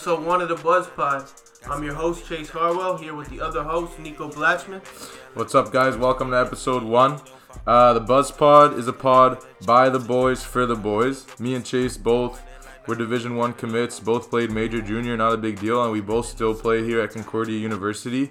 episode one of the Buzz Pod. I'm your host Chase Harwell here with the other host Nico Blatchman. What's up, guys? Welcome to episode one. Uh, the Buzz Pod is a pod by the boys for the boys. Me and Chase both were Division One commits. Both played major, junior, not a big deal, and we both still play here at Concordia University,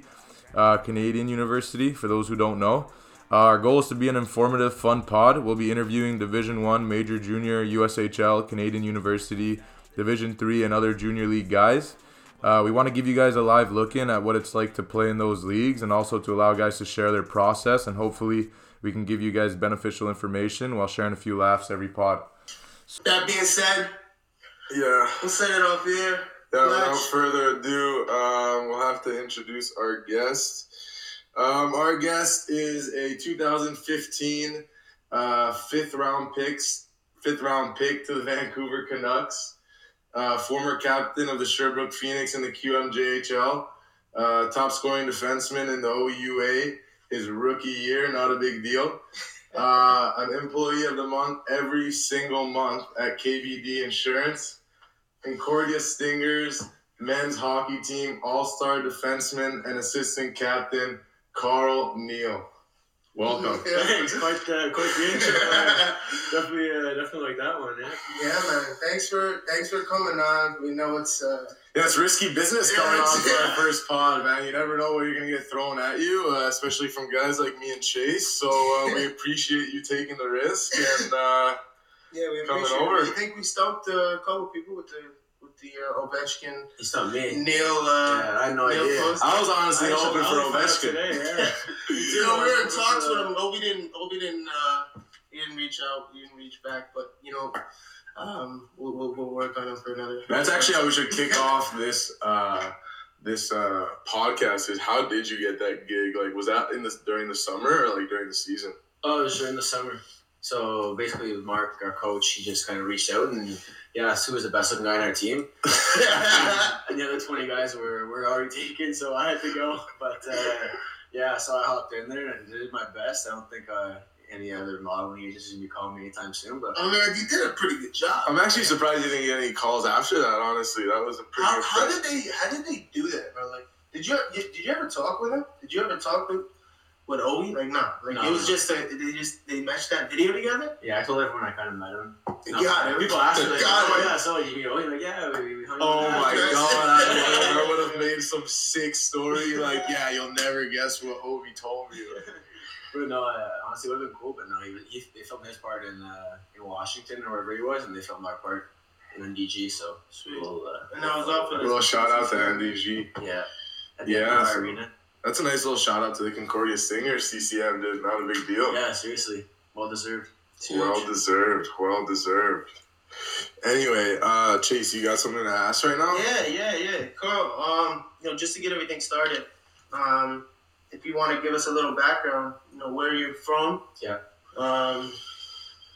uh, Canadian University. For those who don't know, uh, our goal is to be an informative, fun pod. We'll be interviewing Division One, major, junior, USHL, Canadian University, Division Three, and other junior league guys. Uh, we want to give you guys a live look in at what it's like to play in those leagues and also to allow guys to share their process and hopefully we can give you guys beneficial information while sharing a few laughs every pod. That being said, Yeah. we'll set it off here. Yeah, without further ado, um, we'll have to introduce our guest. Um, our guest is a 2015 uh, fifth round picks, fifth round pick to the Vancouver Canucks. Uh, former captain of the Sherbrooke Phoenix in the QMJHL. Uh, top scoring defenseman in the OUA. His rookie year, not a big deal. Uh, an employee of the month every single month at KVD Insurance. Concordia Stingers men's hockey team all star defenseman and assistant captain Carl Neill. Welcome. Yeah. Thanks, quite uh, quite the intro. Uh, definitely, uh, definitely like that one. Yeah. Yeah, man. Thanks for thanks for coming on. We know it's uh, Yeah, it's risky business coming it's- on for our first pod, man. You never know what you're gonna get thrown at you, uh, especially from guys like me and Chase. So uh, we appreciate you taking the risk and. Uh, yeah. We Coming appreciate over. it. I think we stumped uh, a couple people with the with the uh, Ovechkin It's not me. Neill. Uh, yeah, I know no Neill idea. I was honestly I hoping for Ovechkin. today. Yeah. You know, we were in talks with him. Ovi didn't. Ovi didn't. Uh, he didn't reach out. He didn't reach back. But you know, um, we'll, we'll, we'll work on him for another. That's actually how we should kick off this uh, this uh, podcast. Is how did you get that gig? Like, was that in the during the summer or like during the season? Oh, it was during the summer. So basically, Mark, our coach, he just kind of reached out and he asked who was the best looking guy on our team. and the other 20 guys were, were already taken, so I had to go. But uh, yeah, so I hopped in there and did my best. I don't think uh, any other modeling agencies will be calling me anytime soon, but I mean, you did a pretty good job. I'm actually surprised you didn't get any calls after that. Honestly, that was a pretty. How, how did they how did they do that, bro? Like, did you did you ever talk with him? Did you ever talk with with Owie? Like, no, like No, it was no. just a, they just they matched that video together. yeah, I told everyone I kind of met him. No, Got it. People ask me, like, Got oh, it. yeah, so you know, like, yeah, we, we hung Oh my god! I, I would have made some sick story like, yeah, you'll never guess what Ovi told me. But no, uh, honestly, it would have been cool. But no, he, he, they filmed his part in uh, in Washington or wherever he was, and they filmed our part in NDG. So Sweet. we'll, uh, And that was all for the- shout out to NDG. yeah, at the Yeah, Empire so- Arena. That's a nice little shout out to the Concordia Stingers. CCM did not a big deal. Yeah, seriously, well deserved. Well deserved. Well deserved. Anyway, uh, Chase, you got something to ask right now? Yeah, yeah, yeah. Cool. um, you know, just to get everything started, um, if you want to give us a little background, you know, where you're from. Yeah. Um,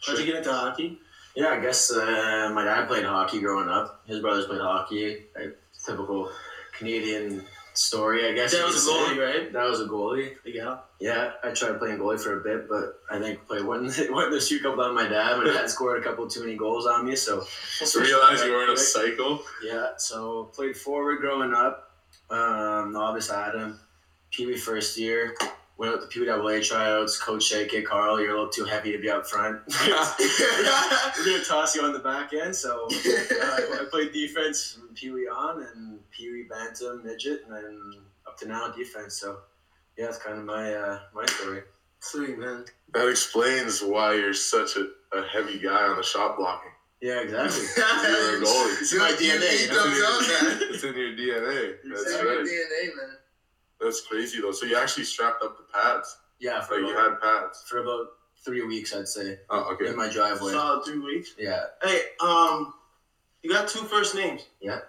how'd you get into hockey? Yeah, I guess uh, my dad played hockey growing up. His brothers played hockey. Like, typical Canadian story, I guess. That was a could say. goalie, right? That was a goalie. Yeah. Yeah, I tried playing goalie for a bit, but I think played one one the shoot couple on my dad. My dad scored a couple too many goals on me, so Just realized you were in a cycle. Yeah, so played forward growing up. Um, novice Atom, Pee Wee first year. Went out to Pee Wee AA tryouts. Coach said, "Okay, Carl, you're a little too heavy to be up front. We're gonna toss you on the back end." So uh, I played defense from Pee Wee on, and Pee Wee bantam, midget, and then up to now defense. So yeah, that's kind of my uh, my story. Sweet man. That explains why you're such a, a heavy guy on the shot blocking. Yeah, exactly. You're a goalie. It's in my You- you DNA. eat you know? those up, man. It's in your DNA. That's It's in your right. DNA, man. That's crazy though. So you actually strapped up the pads. Yeah, for Like you had pads. for about three weeks, I'd say, Oh, okay. in my driveway. Solid three weeks. Yeah. Hey, um, you got two first names. Yeah.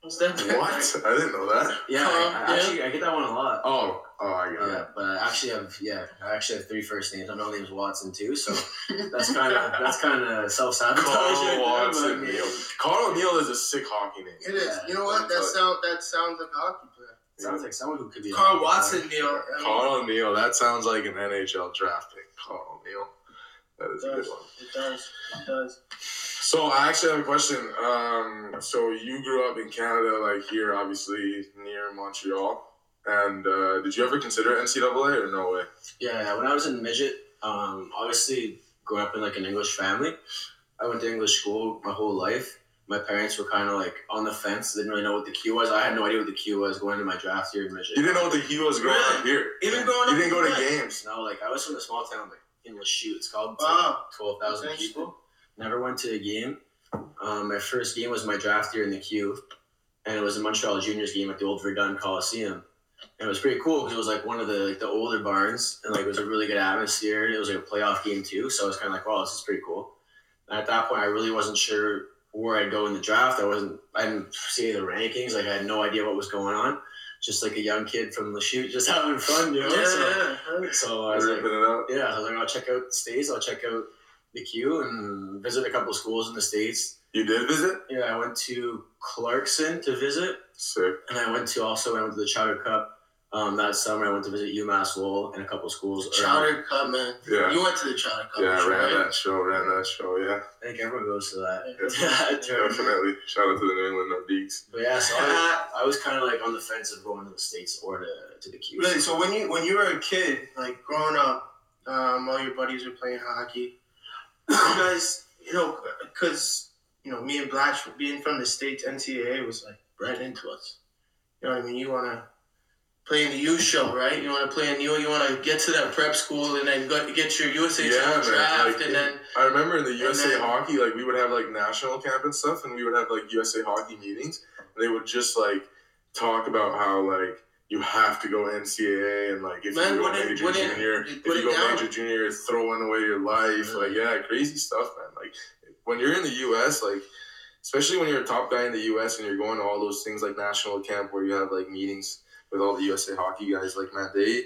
What's that? What? I didn't know that. Yeah, Uh, I, I yeah. actually I get that one a lot. Oh, oh, I got Yeah, it. but I actually have yeah, I actually have three first names. My middle name's Watson too, so that's kind of that's kind of self sabotage. Carl Watson Neill. Carl Neill is a sick hockey name. It is. You know what? That sound that sounds like a hockey player. Sounds like someone who could be. Carl Watson, player. Neill. I mean, Carl Neill. That sounds like an NHL draft pick. Carl Neill. That is It a does. good one. It does. It does. So I actually have a question. Um, so you grew up in Canada, like here, obviously near Montreal. And uh, did you ever consider NCAA or no way? Yeah, yeah, when I was in midget, um, obviously growing up in like an English family, I went to English school my whole life. My parents were kind of like on the fence. They didn't really know what the Q was. I had no idea what the Q was going into my draft year in midget. You didn't know what the Q was growing up here. Even growing You up didn't go to games. No, like I was from a small town, like in Lachute. It's called Wow. twelve thousand people. Never went to a game. Um, my first game was my draft year in the Q, and it was a Montreal Juniors game at the old Verdun Coliseum. And it was pretty cool because it was like one of the like the older barns, and like it was a really good atmosphere. It was like a playoff game too, so I was kind of like, wow, this is pretty cool. And at that point, I really wasn't sure where I'd go in the draft. I wasn't. I didn't see the rankings. Like I had no idea what was going on. Just like a young kid from Lachute, just having fun, you know. Yeah, So, yeah. so I was like, Ripping it up. yeah, I was like, I'll check out the states. I'll check out the Q and visit a couple schools in the states. You did visit? Yeah, I went to Clarkson to visit, Sick. and I went to also I went to the Chowder Cup. Um, that summer, I went to visit UMass Lowell and a couple schools. around- Chowder Cup, man. Yeah. You went to the Chowder Cup. Yeah, I ran right? that show, ran that show, yeah. I think everyone goes to that. Definitely. Shout out to the New England Nordiques. but yeah, so I, I was kind of like on the fence of going to the states or to, to the Q. Really? So when you when you were a kid, like growing up, um, all your buddies were playing hockey. You guys, you know, because you know me and Blatch being from the states, NCAA was like bred into us. You know what I mean? You want to play in the U show, right? You want to play in U. You want to get to that prep school and then go, get your USA Yeah, draft, like, and then I remember in the USA then- hockey, like we would have like national camp and stuff, and we would have like USA hockey meetings, and they would just like talk about how like you have to go NCAA and like if Man, you go major it- junior, put if you go down. major junior, you're throwing away your life. Like mm-hmm. yeah, crazy stuff, man. Like when you're in the US, like especially when you're a top guy in the US and you're going to all those things like national camp where you have like meetings with all the USA hockey guys, like man, they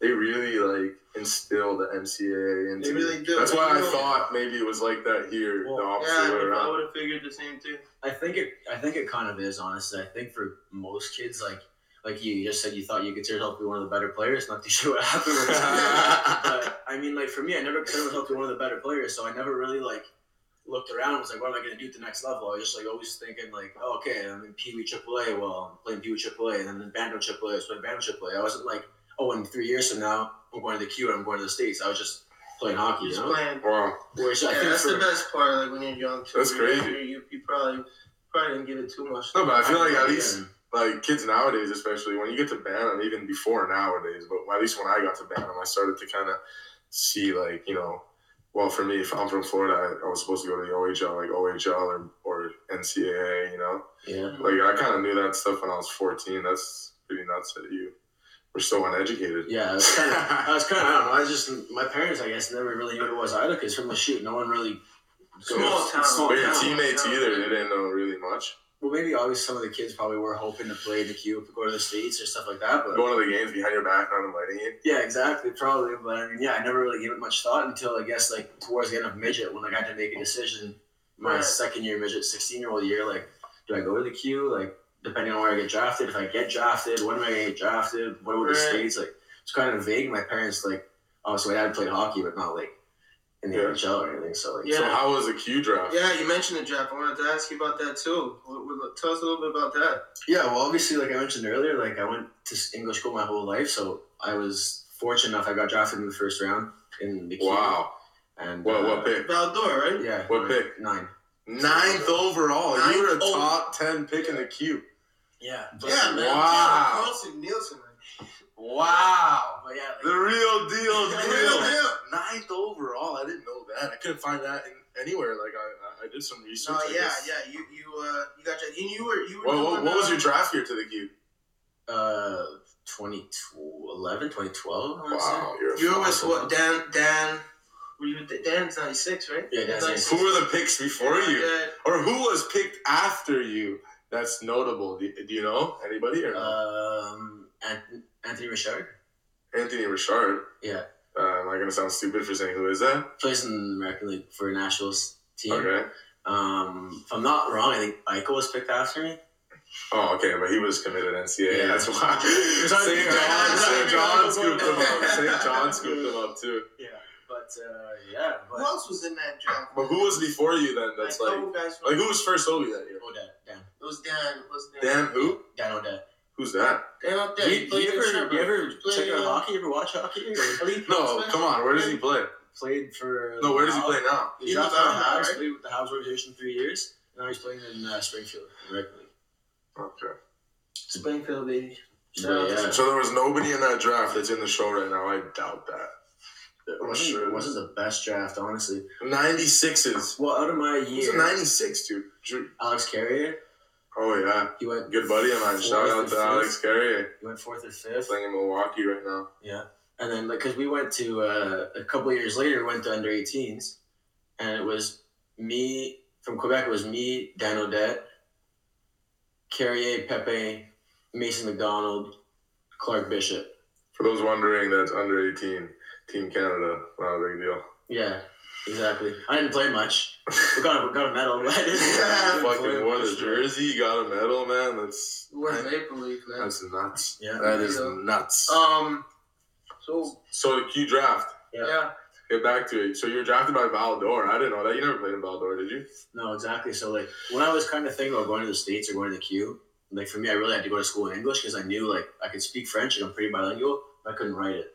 they really like instill the NCAA into They really do. That's why I know- thought maybe it was like that here, Well, the opposite yeah, I way would, I would have figured the same too. I think it. I think it kind of is honestly. I think for most kids, like like you, you just said, you thought you considered yourself to be one of the better players. Not too sure what happened. but I mean, like for me, I never considered myself to be one of the better players. So I never really like looked around. and Was like, what am I going to do at the next level? I was just like always thinking like, oh, okay, I'm in Pee Wee AAA. Well, I'm playing Pee Wee AAA, and then in Bantam AAA, I was playing Bantam AAA. I wasn't like, oh, in three years from now, I'm going to the Q and I'm going to the states. I was just playing hockey. You Just know? playing. Wow. Whereas I Yeah, think that's for, the best part. Like when you're young, too. That's You- crazy. You, you, you probably probably didn't give it too much. No, but I feel like at Yeah. least like kids nowadays, especially when you get to Bantam, even before nowadays, but at least when I got to Bantam, I started to kind of see like you know, well for me, if I'm from Florida, I, I was supposed to go to the OHL, like OHL or or NCAA, you know, yeah. like I kind of knew that stuff when I was 14. That's pretty nuts that you were so uneducated. Yeah, I was kind of, I was kind of, I don't know. I just, my parents, I guess, never really knew what it was either. Because from Lachute, no one really. Small town. Small But your town. teammates town. either, they didn't know really much. Well, maybe always some of the kids probably were hoping to play in the Q, go to the states or stuff like that. But Going to the games behind your back, not inviting you. yeah, exactly, probably. But I mean, yeah, I never really gave it much thought until I guess like towards the end of midget when like, I had to make a decision. My Right. second year midget, sixteen year old year, like, do I go to the Q? Like, depending on where I get drafted, if I get drafted, when am I gonna get drafted? What were the states? Like, it's kind of vague. My parents like, oh, obviously, my dad played hockey, but not like in the Yeah. NHL or anything. So like, Yeah. So how was the Q draft? Yeah, you mentioned the draft. I wanted to ask you about that too. What- what- Tell us a little bit about that. Yeah, well, obviously, like I mentioned earlier, like I went to English school my whole life, so I was fortunate enough. I got drafted in the first round in the Q. Wow. And What uh, what pick? Val-d'Or, right? Yeah. What pick? Nine. Ninth overall. Ninth you were a over- top ten pick in the Q. Yeah. But, Yeah, man. Wow. Carlson Nielsen, man. Wow. But yeah, like, The real deal, The deal. real deal. Ninth overall. I didn't know that. I couldn't find that in anywhere. Like I, I did some research. No, I Oh, yeah, yeah. You you uh you got your and you were you were What, what, doing, what was uh, your draft year to the Q? uh, 2011, 2012. I wanna say. Wow, you're a You were with what Dan Dan were you with Dan's ninety six, right? Yeah, Dan's 96. Who were the picks before you, Yeah, or who was picked after you? That's notable. Do, do you know anybody or no? Um, Ant- Anthony Richard. Anthony Richard. Yeah. Uh, am I gonna sound stupid for saying who is that? Plays in the American League for a Nationals team. Okay. Um, if I'm not wrong, I think Eichel was picked after me. Oh, okay, but he was committed NCAA. Yeah. That's why. It's not- St. Yeah, John, St. even John scooped the him up. St. John scooped him up too. Yeah. But uh, yeah, Who else was in that draft? But who was before you then? That's Like, like, couple guys like who was first Obi that year? Audette, Dan, It was Dan. It was Dan. Dan who? Dan Audette. Who's that? Dan up there. Do He you, you ever, Sherbrooke. you ever played, check out uh, hockey? You ever watch hockey? No, come on. Where does he play? played for No, where does he play now? He He's dropped with out Hal, of Habs, right? played with the Habs organization three years. Now he's playing in uh, Springfield, in Rec League. Okay. Springfield, baby. But, yeah. So there was nobody in that draft that's in the show right now. I doubt that. It I'm wasn't, sure. wasn't the best draft, honestly. 96s. Well, out of my Who's year, 96, dude? Alex Carrier, Oh, yeah. he went Good buddy of mine. Shout out to Alex Carrier. he went fourth or fifth. Playing in Milwaukee right now. Yeah, and then, like, because we went to uh, a couple years later, we went to under 18s, and it was me from Quebec. It was me, Dan Audette, Carrier, Pepe, Mason McDonald, Clark Bishop. For those wondering, that's under 18. Team Canada. Not a big deal. Yeah, exactly. I didn't play much. We got a, got a medal, but I didn't, I didn't play Fucking won the much. jersey, got a medal, man. That's We're Maple Leaf, man. that's nuts. Yeah. That is Yeah. nuts. Um, so So key draft. Yeah. yeah, Get back to it. So you were drafted by Val-d'Or. I didn't know that. You never played in Val-d'Or, did you? No, exactly. So like when I was kind of thinking about going to the states or going to the Q, like for me, I really had to go to school in English because I knew like I could speak French and I'm pretty bilingual. But I couldn't write it.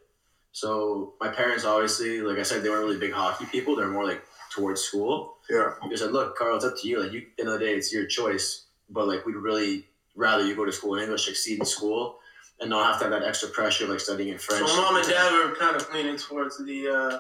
So my parents, obviously, like I said, they weren't really big hockey people. They're more like towards school. Yeah. They said, "Look, Carl, it's up to you. Like you, end of the day, it's your choice. But like we'd really rather you go to school in English, succeed in school, and not have to have that extra pressure like studying in French. so mom and dad were kind of leaning towards the uh,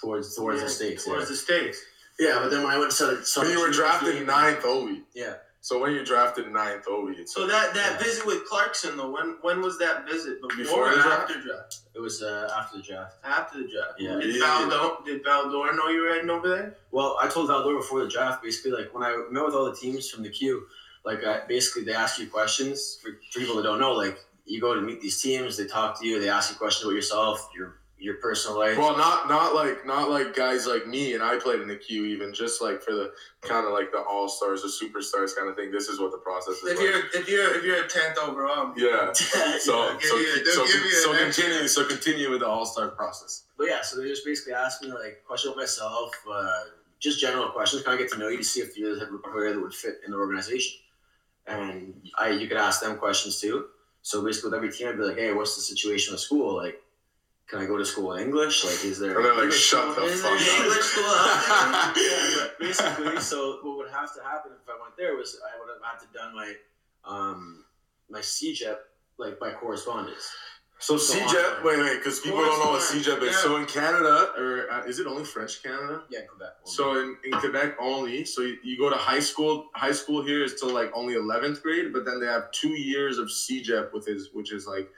towards towards yeah, the states. Towards yeah. the states. yeah, but then when I went to So you were drafted ninth Ovi. Yeah. So when you drafted ninth Ovi, So that that Yeah. visit with Clarkson though, when when was that visit? Before, Before or the draft? after draft? It was uh, after the draft. After the draft. Yeah. Did. Val-d'Or did Val-d'Or know you were heading over there? Well, I told Val-d'Or before the draft, basically, like when I met with all the teams from the Q, like I, basically they ask you questions for, for people that don't know. Like you go to meet these teams, they talk to you, they ask you questions about yourself, your your personal life. well, not not like not like guys like me and I played in the Q even just like for the kind of like the all stars, the superstars kind of thing. This is what the process is. If like. you're if you're if you're a tenth overall, yeah. So so you- they'll so, so continue so continue with the all star process. but yeah, so they just basically asked me like questions about myself, uh, just general questions, kind of get to know you to see if you're the type of player that would fit in the organization. And I, you could ask them questions too. So basically, with every team, I'd be like, "Hey, what's the situation with school? Like, can I go to school in English? Like, is there?" And they're like, English "Shut school- the fuck up." English school yeah, but basically, so what would have to happen if I went there was I would have had to done my um my CEGEP like by correspondence. So So CEGEP, wait, wait, because people don't know what CEGEP is. So in Canada, or uh, is it only French Canada? Yeah, in Quebec. So in, in Quebec only, so you, you go to high school. High school here is till like only eleventh grade, but then they have two years of CEGEP, with his which is like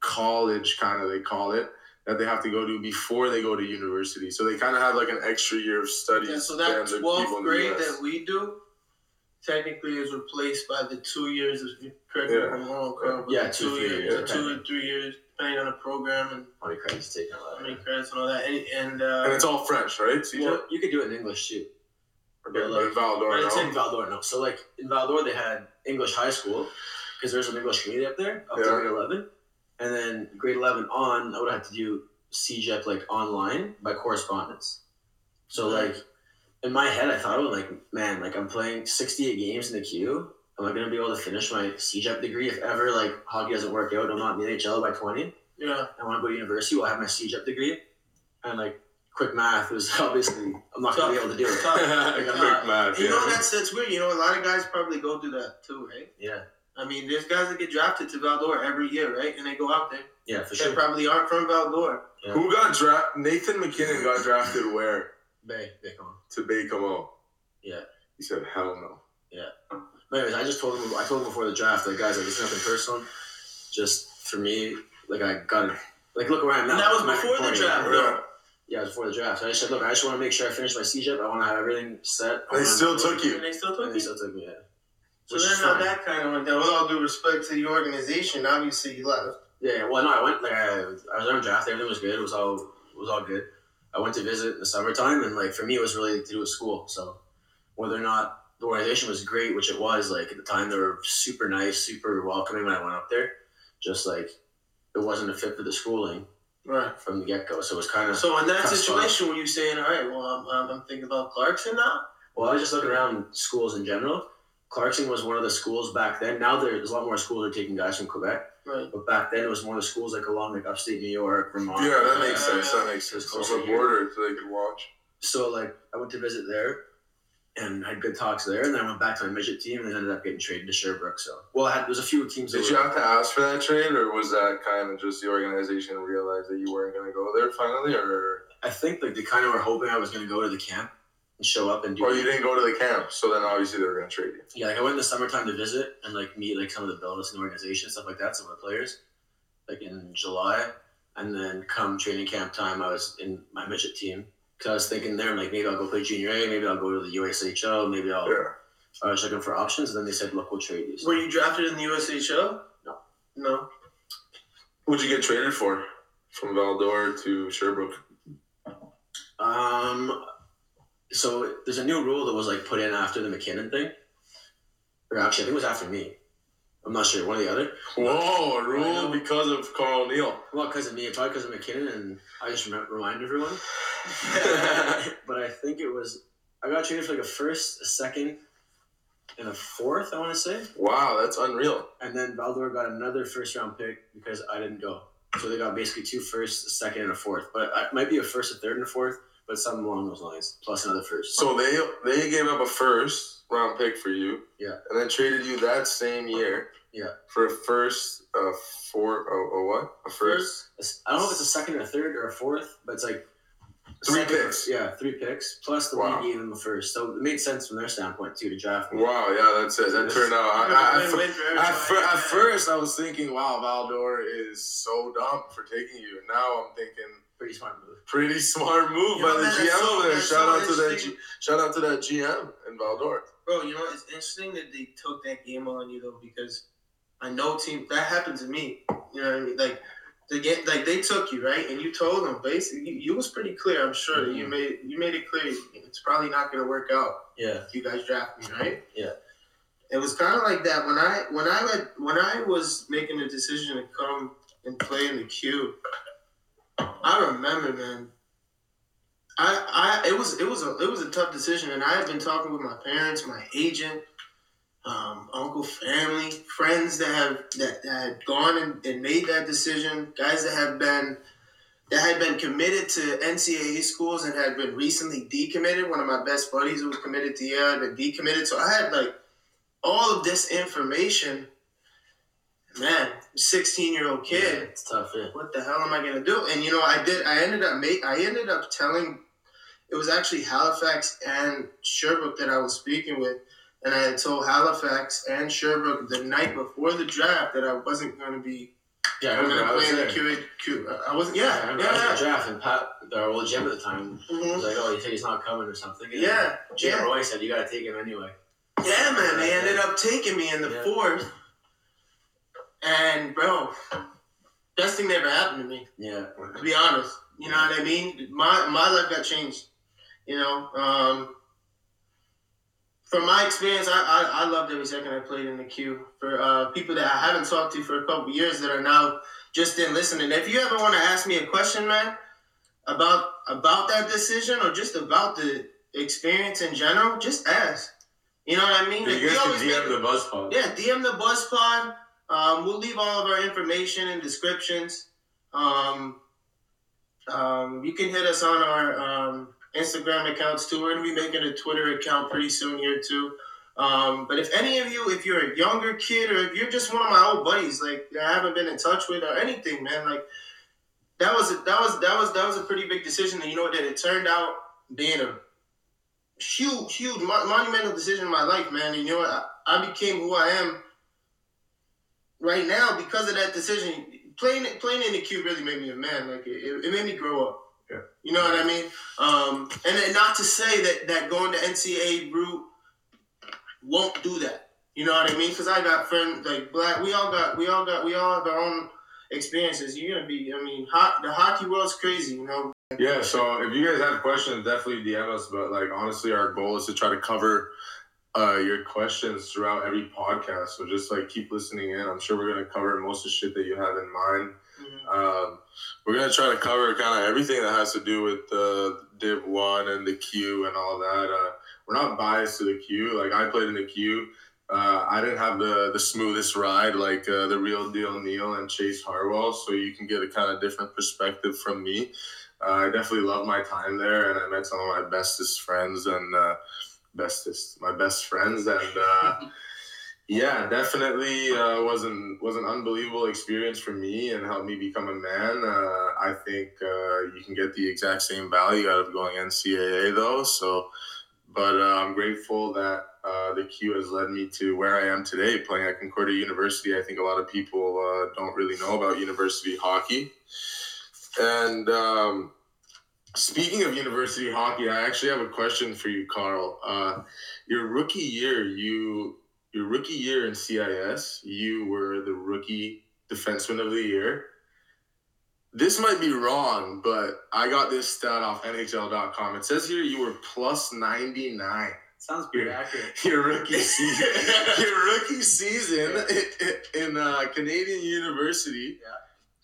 college kind of they call it that they have to go to before they go to university. So they kind of have like an extra year of studies. Yeah, so that twelfth people in the grade that we do technically is replaced by the two years of correct me if Yeah. I'm wrong, Carl, Yeah, the two, two three years, years, the two depending. or three years, depending on the program and how many credits taken how out. many credits and all that. And, and uh, and it's all French, right? CEGEP. Well, you could do it in English too. okay, but but like- in Val But it's d'Or, in? Val-d'Or, no. So like in Val-d'Or, they had English high school because there's an English community up there up to grade eleven, and then grade eleven on, I would have to do CEGEP like online by correspondence. So like in my head, I thought of it like, man, like I'm playing sixty eight games in the Q. Am I gonna be able to finish my CEGEP degree if ever like hockey doesn't work out? I'm not in the NHL by twenty. yeah, I want to go to university. Well, I have my CEGEP degree, and like quick math was obviously I'm not gonna be able to do it. Quick math, you know that's that's weird. You know a lot of guys probably go through that too, right? Yeah, I mean, there's guys that get drafted to Val-d'Or every year, right? And they go out there. yeah, for sure. They sure. probably aren't from Val-d'Or. Who got drafted? Nathan MacKinnon got drafted where? Bay, Bay, come on. To Baie-Comeau. Yeah. He said, "Hell no." Yeah. But anyways, I just told him. I told him before the draft, like guys, like it's nothing personal. Just for me, like I got to like look where I'm now. And that was I'm before the draft, Yeah. though. Yeah, it was before the draft. So I just said, look, I just want to make sure I finish my CEGEP. I want to have everything set. I They wanna- still took you. And they still And took they still took me. Yeah. So Which then how that kind of went down. With all due respect to the organization, obviously you left. Yeah. Well, no, I went like I, I was on draft. Everything was good. It was all it was all good. I went to visit in the summertime, and like for me, it was really to do with school. So whether or not the organization was great, which it was, like at the time they were super nice, super welcoming when I went up there. Just like it wasn't a fit for the schooling. Right. from the get go. So it was kind of So in that situation, were you saying, all right, well, I'm, I'm, I'm thinking about Clarkson now? Well, I was just looking around schools in general. Clarkson was one of the schools back then. Now there's a lot more schools are taking guys from Quebec, Right. but back then it was more the schools like along like upstate New York, Vermont. Yeah, that makes Yeah, sense. yeah. That makes sense. It's closer the border, so they could watch. So like I went to visit there, and had good talks there, and then I went back to my midget team, and ended up getting traded to Sherbrooke. So well, I had there's a few teams. Did you have to ask for that trade, or was that kind of just the organization realized that you weren't going to go there finally, or I think like they kind of were hoping I was going to go to the camp and show up and do. or you didn't go to the camp? So then obviously they were going to trade you. Yeah, like I went in the summertime to visit and like meet like some of the builders in the organization, stuff like that, some of the players, like in July, and then come training camp time, I was in my midget team because I was thinking there, I'm like maybe I'll go play junior A, maybe I'll go to the USHL, maybe I'll. Yeah. I was looking for options, and then they said, "Look, we'll trade you." So Were you drafted in the USHL? No. No. What'd you get traded for? From Val-d'Or to Sherbrooke. Um, so there's a new rule that was like put in after the MacKinnon thing, or actually I think it was after me. I'm not sure, one or the other. Whoa, a rule because of Carl Neill. Well, because of me, probably because of MacKinnon, and I just rem- remind everyone. but I think it was I got traded for like a first, a second, and a fourth. I want to say, Wow, that's unreal. and then Val-d'Or got another first round pick because I didn't go. So they got basically two firsts, a second, and a fourth. But it might be a first, a third, and a fourth, but something along those lines, plus another first. So they they gave up a first round pick for you. Yeah. And then traded you that same year. Yeah. For a first, a four, a, a what? A first. I don't know if it's a second or a third or a fourth, but it's like Three second- picks. Yeah, three picks plus the Wow. league gave them a first, so it made sense from their standpoint too to draft me. Wow, yeah, that's it. That turned out. I, I, I, for At, everybody, fir- at yeah. first, I was thinking, wow, Val-d'Or is so dumb for taking you. Now I'm thinking, Pretty smart move. pretty smart move You by know, the GM so- over there. Shout so out to that. G- shout out to that GM in Val-d'Or. Bro, you know it's interesting that they took that game on you though because I know team that happened to me. You know what I mean? Like the game, like they took you right, and you told them basically you, you was pretty clear. I'm sure that you mm-hmm. made you made it clear it's probably not going to work out Yeah. if you guys draft me, right? Yeah. It was kind of like that when I when I when I was making a decision to come and play in the Q. I remember, man. I, I it was it was a it was a tough decision, and I had been talking with my parents, my agent, um, uncle, family, friends that have that, that had gone and, and made that decision, guys that have been that had been committed to NCAA schools and had been recently decommitted. One of my best buddies who was committed to Yale had been decommitted, so I had like all of this information. Man, sixteen year old kid It's tough, yeah. what the hell am I gonna do? And you know, I did. I ended up make. I ended up telling. It was actually Halifax and Sherbrooke that I was speaking with, and I had told Halifax and Sherbrooke the night before the draft that I wasn't going to be. Yeah, I remember I was play in the Q. Q uh, I wasn't. I Yeah, remember I was yeah, the draft, and Pat, our old GM at the time, yeah. was mm-hmm. like, "Oh, you think he's not coming or something?" And Yeah, Jim yeah. Roy said, "You got to take him anyway." Yeah, man. They ended up taking me in the Yeah. fourth, and bro, best thing that ever happened to me. Yeah. to be honest. You know what I mean? My my life got changed. You know, um, from my experience, I, I, I loved every second I played in the Q. For uh, people that I haven't talked to for a couple years that are now just in listening. If you ever want to ask me a question, man, about about that decision or just about the experience in general, just ask. You know what I mean? You guys can DM the Buzz Pod. yeah, DM the Buzz Pod. Um, we'll leave all of our information in descriptions. Um, um, you can hit us on our um, Instagram accounts too. We're gonna be making a Twitter account pretty soon here too. Um, but if any of you, if you're a younger kid or if you're just one of my old buddies, like I haven't been in touch with or anything, man, like that was a, that was that was that was a pretty big decision. And you know what? That it turned out being a huge, huge, mo- monumental decision in my life, man. And you know what? I, I became who I am right now because of that decision. Playing playing in the Q really made me a man. Like it, it made me grow up. Yeah. You know what I mean? Um, and then not to say that that going to NCAA route won't do that. You know what I mean? Because I got friends like black. We all got we all got we all have our own experiences. You're gonna be. I mean, hot, the hockey world's crazy. You know. Yeah, so if you guys have questions, definitely DM us. But like honestly, our goal is to try to cover uh, your questions throughout every podcast. So just like keep listening in. I'm sure we're gonna cover most of the shit that you have in mind. Um, we're gonna try to cover kind of everything that has to do with the Div One and the Q and all that. Uh, we're not biased to the Q. Like I played in the Q. Uh, I didn't have the the smoothest ride like uh, the real deal Neill and Chase Harwell, so you can get a kind of different perspective from me. Uh, I definitely love my time there, and I met some of my bestest friends and uh, bestest my best friends, and uh, yeah, definitely uh, was an was an unbelievable experience for me and helped me become a man. Uh, I think uh, you can get the exact same value out of going NCAA though, so. But uh, I'm grateful that uh, the Q has led me to where I am today, playing at Concordia University. I think a lot of people uh, don't really know about university hockey. And um, speaking of university hockey, I actually have a question for you, Carl. Uh, your rookie year, you your rookie year in CIS, you were the rookie defenseman of the year. This might be wrong, but I got this stat off NHL.com. It says here you were plus 99 Sounds pretty Yeah. accurate. your rookie season. your rookie season in, in uh, Canadian University Yeah.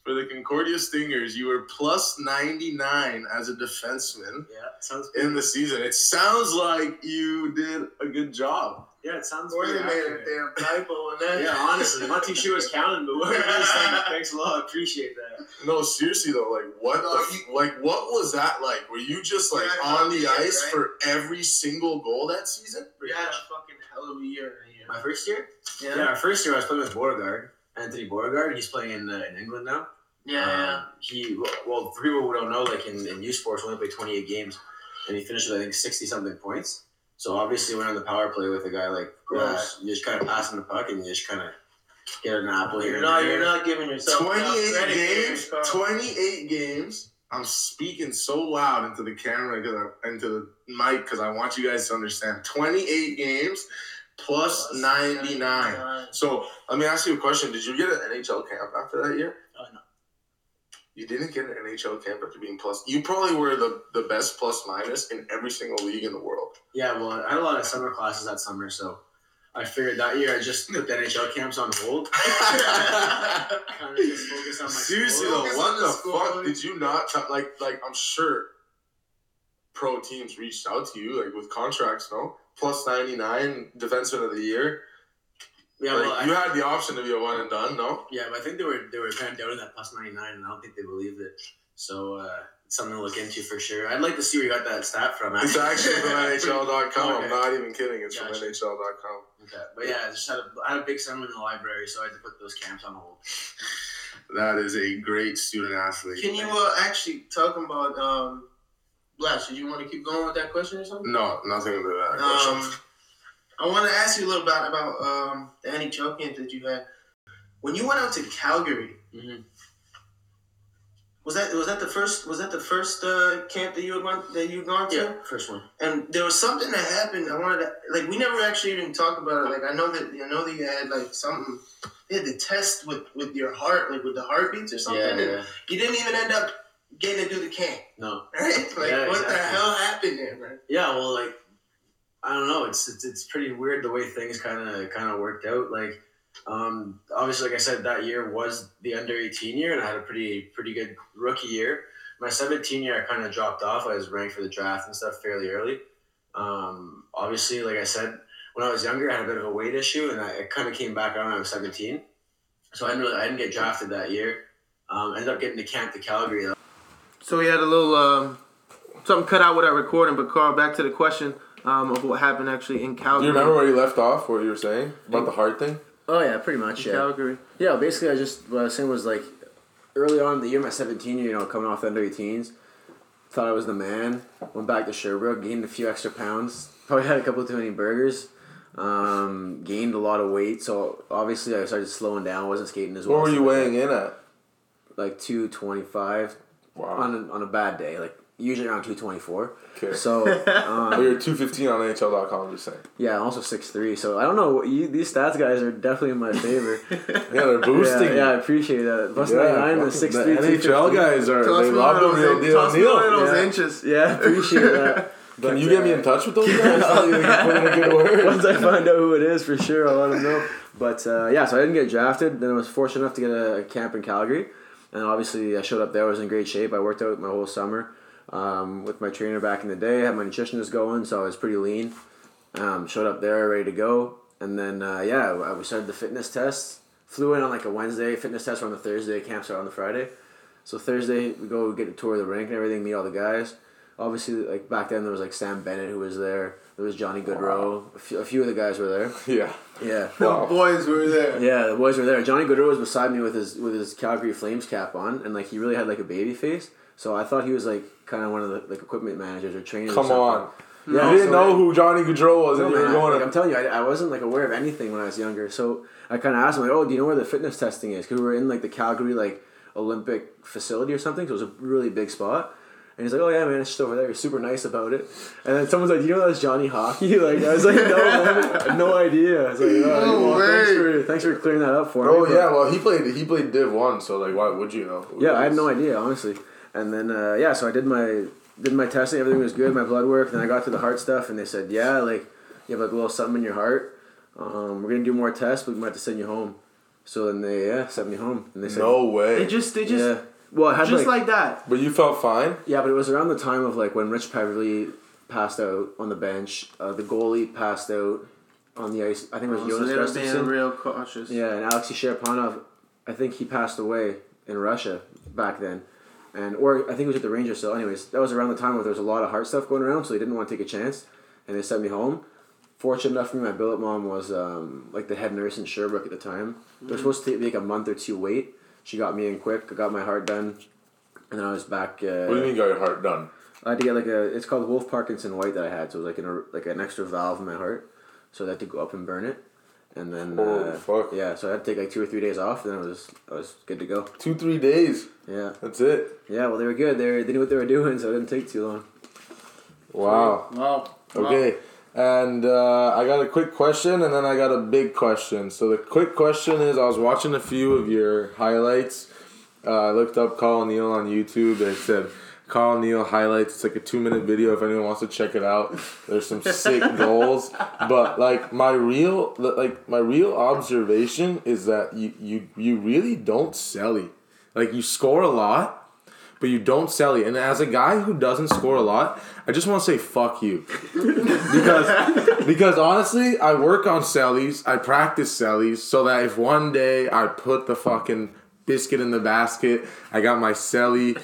For the Concordia Stingers. You were plus 99 as a defenseman Yeah, sounds in the season. It sounds like you did a good job. Yeah, it sounds Or pretty they made a damn typo on that. Yeah, honestly, I'm not too sure what's counting, but whatever it is, thank- thanks a lot. I appreciate that. No, seriously though, like what No, the, f- like what was that like? Were you just like Yeah, on the yeah, ice right. for every single goal that season? Yeah, had a fucking hell of a year year. My first year? Yeah. Yeah, our first year I was playing with Beauregard, Anthony Beauregard. He's playing in, uh, in England now. Yeah, Um, he well, for people who don't know, like in, in U Sports, we only played 28 games, and he finished with I think 60 something points. So obviously, when on the power play with a guy like Gross. you just kind of pass him the puck and you just kind of get an apple here. You're not, you're not giving yourself 28 games. 28 games. I'm speaking so loud into the camera, into the mic, because I want you guys to understand. 28 games plus 99. So let me ask you a question. Did you get an NHL camp after that year? No. You didn't get an NHL camp after being plus. You probably were the, the best plus minus in every single league in the world. Yeah, well, I had a lot of summer classes that summer, so I figured that year I just put the NHL camps on hold. kind of just focus on my Seriously school. though, what the the school. fuck did you not t- like? Like I'm sure pro teams reached out to you like with contracts, no? Plus 99 defenseman of the year. Yeah, Like, well, I, you had the option to be a one and done, no? yeah, but I think they were they were kind of doubting that plus ninety nine, and I don't think they believed it. So uh, something to look into for sure. I'd like to see where you got that stat from. It's actually from NHL.com. I'm not even kidding. It's Gotcha. from NHL.com. Okay, but yeah, I just had a, I had a big summer in the library, so I had to put those camps on hold. That is a great student athlete. Can you uh, actually talk about um, Blash? Did you want to keep going with that question or something? No, nothing about that. Um, I want to ask you a little bit about um, the camp that you had. When you went out to Calgary, Mm-hmm. was that was that the first was that the first uh, camp that you had gone that you gone to? Yeah, first one. And there was something that happened. I wanted to like we never actually even talked about it. Like I know that I know that you had like something. You had to test with with your heart, like with the heartbeats or something. Yeah, yeah. You didn't even end up getting to do the camp, No. right? Like Yeah, what the hell happened there, man? Yeah, well, like I don't know. It's it's, it's pretty weird the way things kind of kind of worked out. Like, um, obviously, like I said, that year was the under eighteen year, and I had a pretty pretty good rookie year. My seventeen year, I kind of dropped off. I was ranked for the draft and stuff fairly early. Um, obviously, like I said, when I was younger, I had a bit of a weight issue, and I, I kind of came back on when I was seventeen. So I didn't really, I didn't get drafted that year. Um, I ended up getting to camp to Calgary. Though. So we had a little um, something cut out with our recording, but Carl, back to the question um, of what happened actually in Calgary. Do you remember where you left off? What you were saying about the heart thing? Oh yeah, pretty much. Yeah. In Calgary? Yeah, basically, I just what I was saying was like early on in the year, my 17 year, you know, coming off the under 18s, thought I was the man. Went back to Sherbrooke, gained a few extra pounds. Probably had a couple too many burgers. Um, gained a lot of weight, so obviously I started slowing down. wasn't skating as well. What were you weighing in at? Like 225 Wow. on a, on a bad day, like usually around 224. Okay. So um, you're 215 on NHL.com, I'm just saying. yeah, I'm also 6'3", So I don't know. You, these stats guys are definitely in my favor. Yeah, they're boosting. yeah, yeah, I appreciate that. Plus Yeah, 99 and fucking 6'3", the NHL guys are, Toss they love the real those, deal toss me one of Neill. those Yeah. inches. Yeah, appreciate that. Can you get me uh, in touch with those guys? so you can put in a good word? Once I find out who it is, for sure, I'll let them know. But uh, yeah, so I didn't get drafted. Then I was fortunate enough to get a camp in Calgary. and obviously I showed up there. I was in great shape. I worked out my whole summer um, with my trainer back in the day. I had my nutritionist going, so I was pretty lean. Um, showed up there ready to go, and then uh, yeah, I we started the fitness test. Flew in on like a Wednesday. Fitness test on the Thursday. Camp started on the Friday. So Thursday we go get a tour of the rink and everything. Meet all the guys. Obviously, like back then there was like Sam Bennett who was there. There was Johnny Gaudreau. A few, a few of the guys were there. Yeah. Yeah. The boys were there. Yeah, the boys were there. Johnny Gaudreau was beside me with his with his Calgary Flames cap on, and like he really had like a baby face. So I thought he was like kind of one of the like equipment managers or trainers. Come or on. Yeah, you didn't so- know who Johnny Gaudreau was, No, and you man, were I, going like, to I'm telling you, I, I wasn't like aware of anything when I was younger. So I kind of asked him like, "Oh, do you know where the fitness testing is?" Because we were in like the Calgary like Olympic facility or something. So it was a really big spot. And he's like, "Oh yeah, man, it's just over there." You're super nice about it. And then someone's like, "Do you know that's Johnny Hockey?" Like I was like, "No, man, no idea." I was like, "Oh, No well, thanks for thanks for clearing that up for Bro, me." Oh yeah, well, he played he played Div One, so like, why would you know? Yeah, it I had no idea, honestly. And then uh, yeah, so I did my did my testing, everything was good, my blood work. Then I got to the heart stuff, and they said, yeah, like you have like a little something in your heart. Um, we're gonna do more tests, but we might have to send you home. So then they yeah sent me home, and they said, No way. They just they just yeah. Well, I had just like, like that. but you felt fine. yeah, but it was around the time of like when Rich Peverley passed out on the bench. Uh, the goalie passed out on the ice. I think it was Oh, so Jonas they being Gustavsson. real cautious. Yeah, and Alexei Cherepanov, I think he passed away in Russia back then. And or I think it was at the Rangers So, Anyways, that was around the time where there was a lot of heart stuff going around, so they didn't want to take a chance, and they sent me home. Fortunate enough for me, my billet mom was um, like the head nurse in Sherbrooke at the time. They were supposed to take like a month or two wait. She got me in quick. I got my heart done, and then I was back. Uh, What do you mean, got your heart done? I had to get like a. It's called Wolff Parkinson White that I had, so it was like an like an extra valve in my heart, so I had to go up and burn it, and then uh, fuck. yeah, so I had to take like two or three days off, and then I was I was good to go. Two three days. Yeah, That's it. yeah. Well, they were good. They were, they knew what they were doing, so it didn't take too long. Wow. Wow. Okay. And uh, I got a quick question, and then I got a big question. So the quick question is: I was watching a few of your highlights. Uh, I looked up Carl Neill on YouTube. and It said Carl Neill highlights. It's like a two minute video. If anyone wants to check it out, there's some sick goals. But like my real, like my real observation is that you you you really don't celly. Like you score a lot, but you don't sell it. And as a guy who doesn't score a lot, I just want to say fuck you. because because honestly, I work on cellies, I practice cellies, so that if one day I put the fucking biscuit in the basket, I got my celly,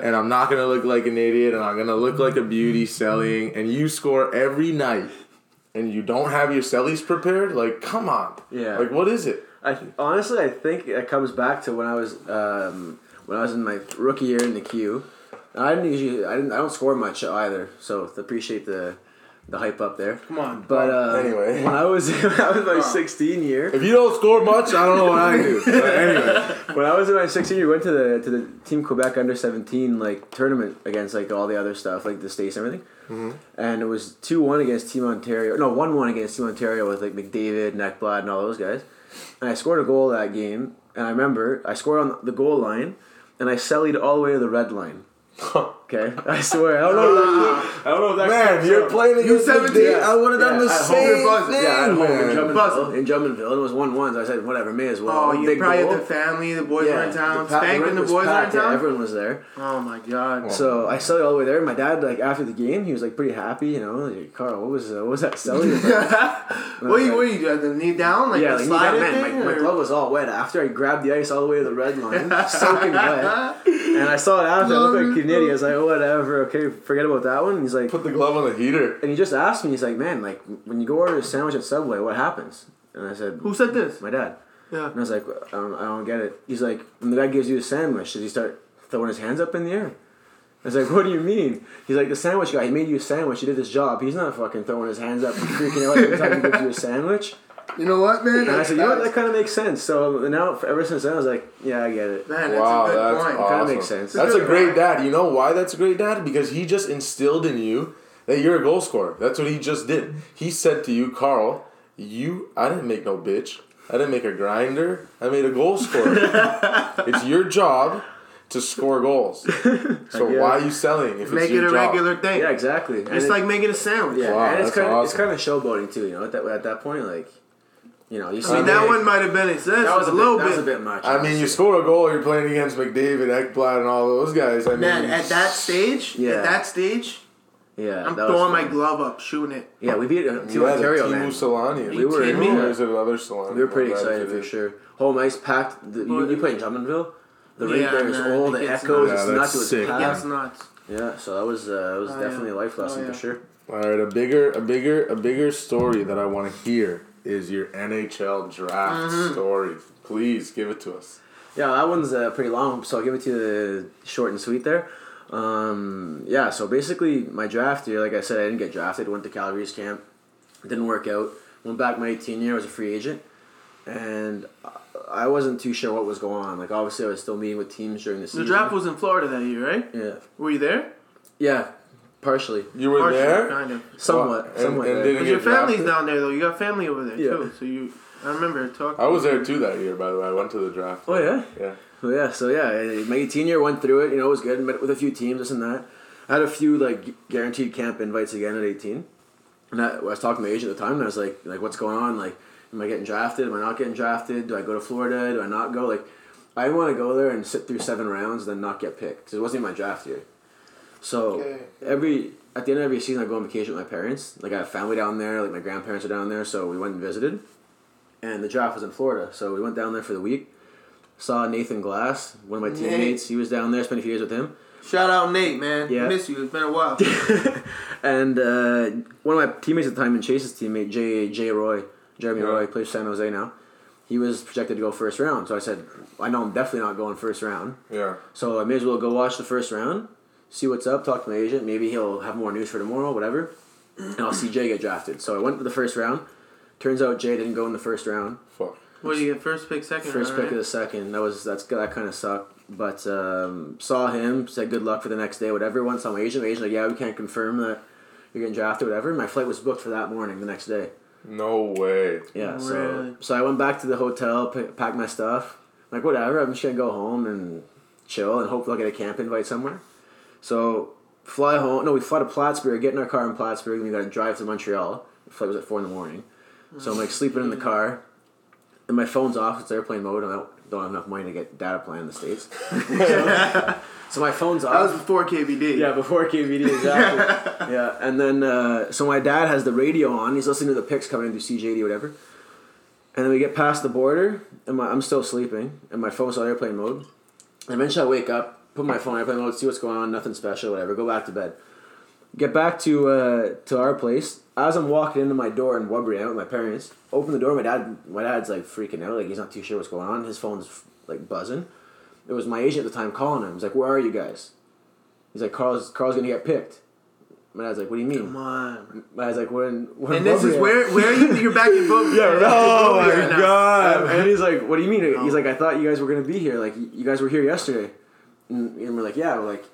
and I'm not gonna look like an idiot, and I'm gonna look like a beauty selling, and you score every night. And you don't have your cellies prepared? Like, come on. Yeah. Like, what is it? I honestly, I think it comes back to when I was um, when I was in my rookie year in the Q. I didn't usually, I didn't, I don't score much either. So appreciate the the hype up there. Come on. But uh, Anyway. when I was when I was my 16 year, If you don't score much, I don't know what I do. But anyway. when I was in my 16 year, we went to the to the Team Quebec under 17 like tournament against like all the other stuff like the states and everything. And it was two one against Team Ontario. No, one one against Team Ontario with like McDavid, Neckblad, and all those guys. And I scored a goal that game. And I remember I scored on the goal line, and I sallied all the way to the red line. Okay, I swear. I don't know. If that, I don't know if that Man, counts you're out. playing You against 17? the I would have done Yeah, the at home. same You're thing, Yeah, at home in man. Drummondville. Buzzing. In Drummondville, it was one one. So I said, whatever, may as well. Oh, you Big probably goal. had the family, the boys were in town. the pa- Spank rink and the was boys were in packed, yeah, everyone was there. Oh my god. So I saw you all the way there. My dad, like after the game, he was like pretty happy. You know, like, Carl, what was uh, what was that selling? about?" what do you what you do? Have the knee down like yeah, the like, slide man, thing? my, my glove was all wet after I grabbed the ice all the way to the red line, soaking wet. And I saw it after. I looked like an idiot. I was like, oh, whatever. Okay, forget about that one. He's like, Put the glove on the heater. and he just asked me. He's like, man, like when you go order a sandwich at Subway, what happens? And I said, Who said this? my dad. Yeah. And I was like, I don't, I don't get it. He's like, when the guy gives you a sandwich, does he start throwing his hands up in the air? I was like, what do you mean? He's like, the sandwich guy, he made you a sandwich, he did his job. He's not fucking throwing his hands up and freaking out every time he gives you a sandwich. You know what, man? And I said, you know what, that kind of makes sense. So now, ever since then, I was like, yeah, I get it. Man, that's a good that's point. awesome. Kinda makes sense. That's a great dad. You know why that's a great dad? Because he just instilled in you that you're a goal scorer. That's what he just did. He said to you, Carl, you I didn't make no bitch. I didn't make a grinder. I made a goal scorer. it's your job to score goals. So Yeah. why are you selling if it's Make it a job? regular thing. Yeah, exactly. And It's it- like making a sandwich. yeah, Wow, and it's that's kind of it's kind of showboating too. You know, at that at that point, like you know, you I mean, that one might have been excessive. that was a, a little bit, that was a bit much. I mean, you score a goal, you're playing against McDavid, Ekblad, and all those guys. I mean, Man, at that stage, Yeah. at that stage, yeah, I'm that was throwing my glove up, shooting it. Yeah, we beat uh, Team yeah, Ontario, the Timu man. Solani. We you were, kidding me? Or is another Solani? we were pretty excited for sure. Home ice packed. The, you, you played in Drummondville. The rink Yeah, there is man, old. The echoes. nuts. It's Yeah, nuts. that's It sick, packed. That's nuts. Yeah, so that was uh, it was Oh, definitely yeah. a life lesson Oh, yeah. for sure. All right, a bigger, a bigger, a bigger story that I want to hear is your NHL draft Mm-hmm. story. Please give it to us. Yeah, that one's uh, pretty long, so I'll give it to you short and sweet there. Um, yeah, so basically my draft year, like I said, I didn't get drafted. Went to Calgary's camp, didn't work out. Went back my 18 year, I was a free agent, and I wasn't too sure what was going on. Like obviously, I was still meeting with teams during the season. The draft was in Florida that year, right? yeah, Were you there? yeah, partially, You were Partially, there. kind of. somewhat, And- somewhat. and there. didn't But your get drafted? family's down there though. You got family over there Yeah. too. So you, I remember talking. I was there too that year. By the way, I went to the draft. Oh yeah. Yeah. Well, yeah, so yeah, my 18 year went through it. You know, it was good. Met with a few teams, this and that. I had a few like guaranteed camp invites again at 18. And I, I was talking to my agent at the time, and I was like, like, what's going on? Like, am I getting drafted? Am I not getting drafted? Do I go to Florida? Do I not go? Like, I want to go there and sit through seven rounds, and then not get picked because it wasn't even my draft year. So Okay. every at the end of every season, I go on vacation with my parents. Like I have family down there. Like my grandparents are down there, so we went and visited. And the draft was in Florida, so we went down there for the week. Saw Nathan Glass, one of my Nate. teammates. He was down there. Spent a few years with him. Shout out Nate, man. Yeah. Miss you. It's been a while. and uh, one of my teammates at the time, and Chase's teammate, Jay Jay Roy, Jeremy Yeah. Roy, plays San Jose now. He was projected to go first round, so I said, I know I'm definitely not going first round. Yeah. So I may as well go watch the first round, see what's up, talk to my agent. Maybe he'll have more news for tomorrow, whatever. And I'll see Jay get drafted. So I went to the first round. Turns out Jay didn't go in the first round. Fuck. what do you get? First pick, second First round, pick right? of the second. That was that's that kind of sucked. But um, saw him, said good luck for the next day, whatever. Once saw my agent, my agent like, yeah, we can't confirm that you're getting drafted, whatever. My flight was booked for that morning, the next day. No way. Yeah, so Really? so I went back to the hotel, p- packed my stuff. Like whatever, I'm just gonna go home and chill and hopefully I'll get a camp invite somewhere. So fly home. No, we fly to Plattsburgh, get in our car in Plattsburgh, and we got to drive to Montreal. The flight was at four in the morning, so I'm like sleeping in the car, and my phone's off. It's airplane mode. and I don't have enough money to get data plan in the states. so my phone's off. That was before KVD. Yeah, before KVD, exactly. yeah, and then uh, so my dad has the radio on. He's listening to the picks coming in through CJD, whatever. And then we get past the border, and my, I'm still sleeping, and my phone's on airplane mode. And eventually, I wake up, put my phone on airplane mode, see what's going on, nothing special, whatever. Go back to bed. Get back to uh, to our place. As I'm walking into my door in Woodbury, out with my parents, open the door. My dad, my dad's like freaking out, like he's not too sure what's going on. His phone's like buzzing. It was my agent at the time calling him. He's like, "Where are you guys?" He's like, "Carl's Carl's gonna get picked." My dad's like, "What do you mean?" Come on. My dad's like, "We're in." We're in And this is Woodbury." where where you you're back in book. Yeah, right. Oh my god. Um, and he's like, "What do you mean?" He's Oh. like, "I thought you guys were gonna be here. Like, you guys were here yesterday." And, and we're like, "Yeah." We're like,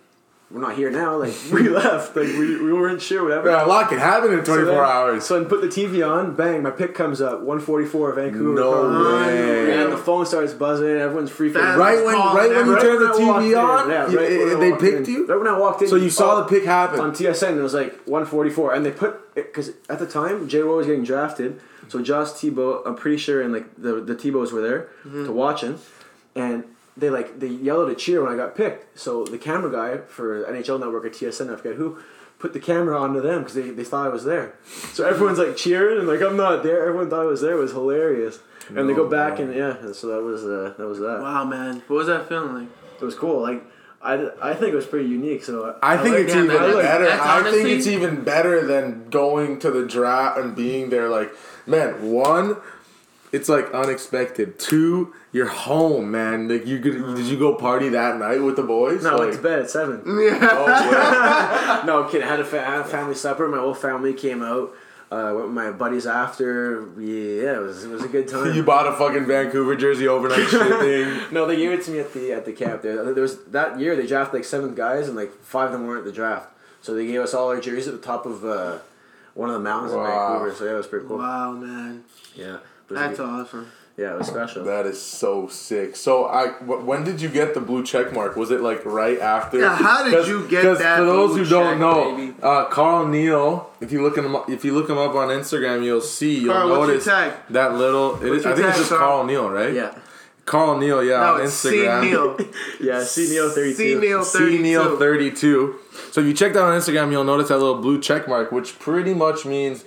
"We're not here now. Like, we left. Like, we, we weren't sure. Whatever." Yeah, a lot can happen in 24 then- hours. So I put the TV on. Bang! My pick comes up. One forty four, Vancouver. No way. And the phone starts buzzing. Everyone's freaking. Fans Right when, right when you Right turned the when I walked TV on, Yeah, right when I they picked in. you. Right when I walked in. So you saw oh, the pick happen. on TSN. It was like 144, and they put because at the time J. Roy was getting drafted, so Josh Tebow, I'm pretty sure, and like the the Tebows were there mm-hmm. to watch him, and they like they yelled a cheer when I got picked. So the camera guy for NHL Network or TSN, I forget who. Put the camera onto them because they, they thought I was there, so everyone's like cheering and like I'm not there. Everyone thought I was there. It was hilarious, and they go back way. and yeah, and so that was uh, that was that. Wow, man. What was that feeling like? It was cool. Like I, I think it was pretty unique. So I think like it's that, even man. better. That's I think honestly- it's even better than going to the draft and being there. Like, man, one, it's like unexpected. Two, you're home, man. Like, you could, did you go party that night with the boys? no, I went to bed at seven. Yeah. oh, yeah. no kid. I had a, fa- had a family supper. My whole family came out. Uh, went with my buddies after. Yeah, it was it was a good time. you bought a fucking Vancouver jersey overnight shipping. no, they gave it to me at the at the camp. There, there was that year they drafted like seven guys and like five of them weren't at the draft. So they gave us all our jerseys at the top of uh, one of the mountains Wow. in Vancouver. So yeah, it was pretty cool. Wow, man. Yeah, That's a- awesome. Yeah, it was special. That is so sick. So I, when did you get the blue check mark? Was it like right after? Yeah, how did you get that For those blue who don't check, know. Uh, Carl Neill. If you look him up, if you look him up on Instagram, you'll see. You'll Carl, what's your notice tag? that little. It is, your I think it's just Carl? Carl Neill, right? Yeah. Carl Neill. Yeah, No, on it's C Instagram. Neill. Yeah, C Neo thirty C two. Neill C Neill thirty two. So if you check that on Instagram, you'll notice that little blue check mark, which pretty much means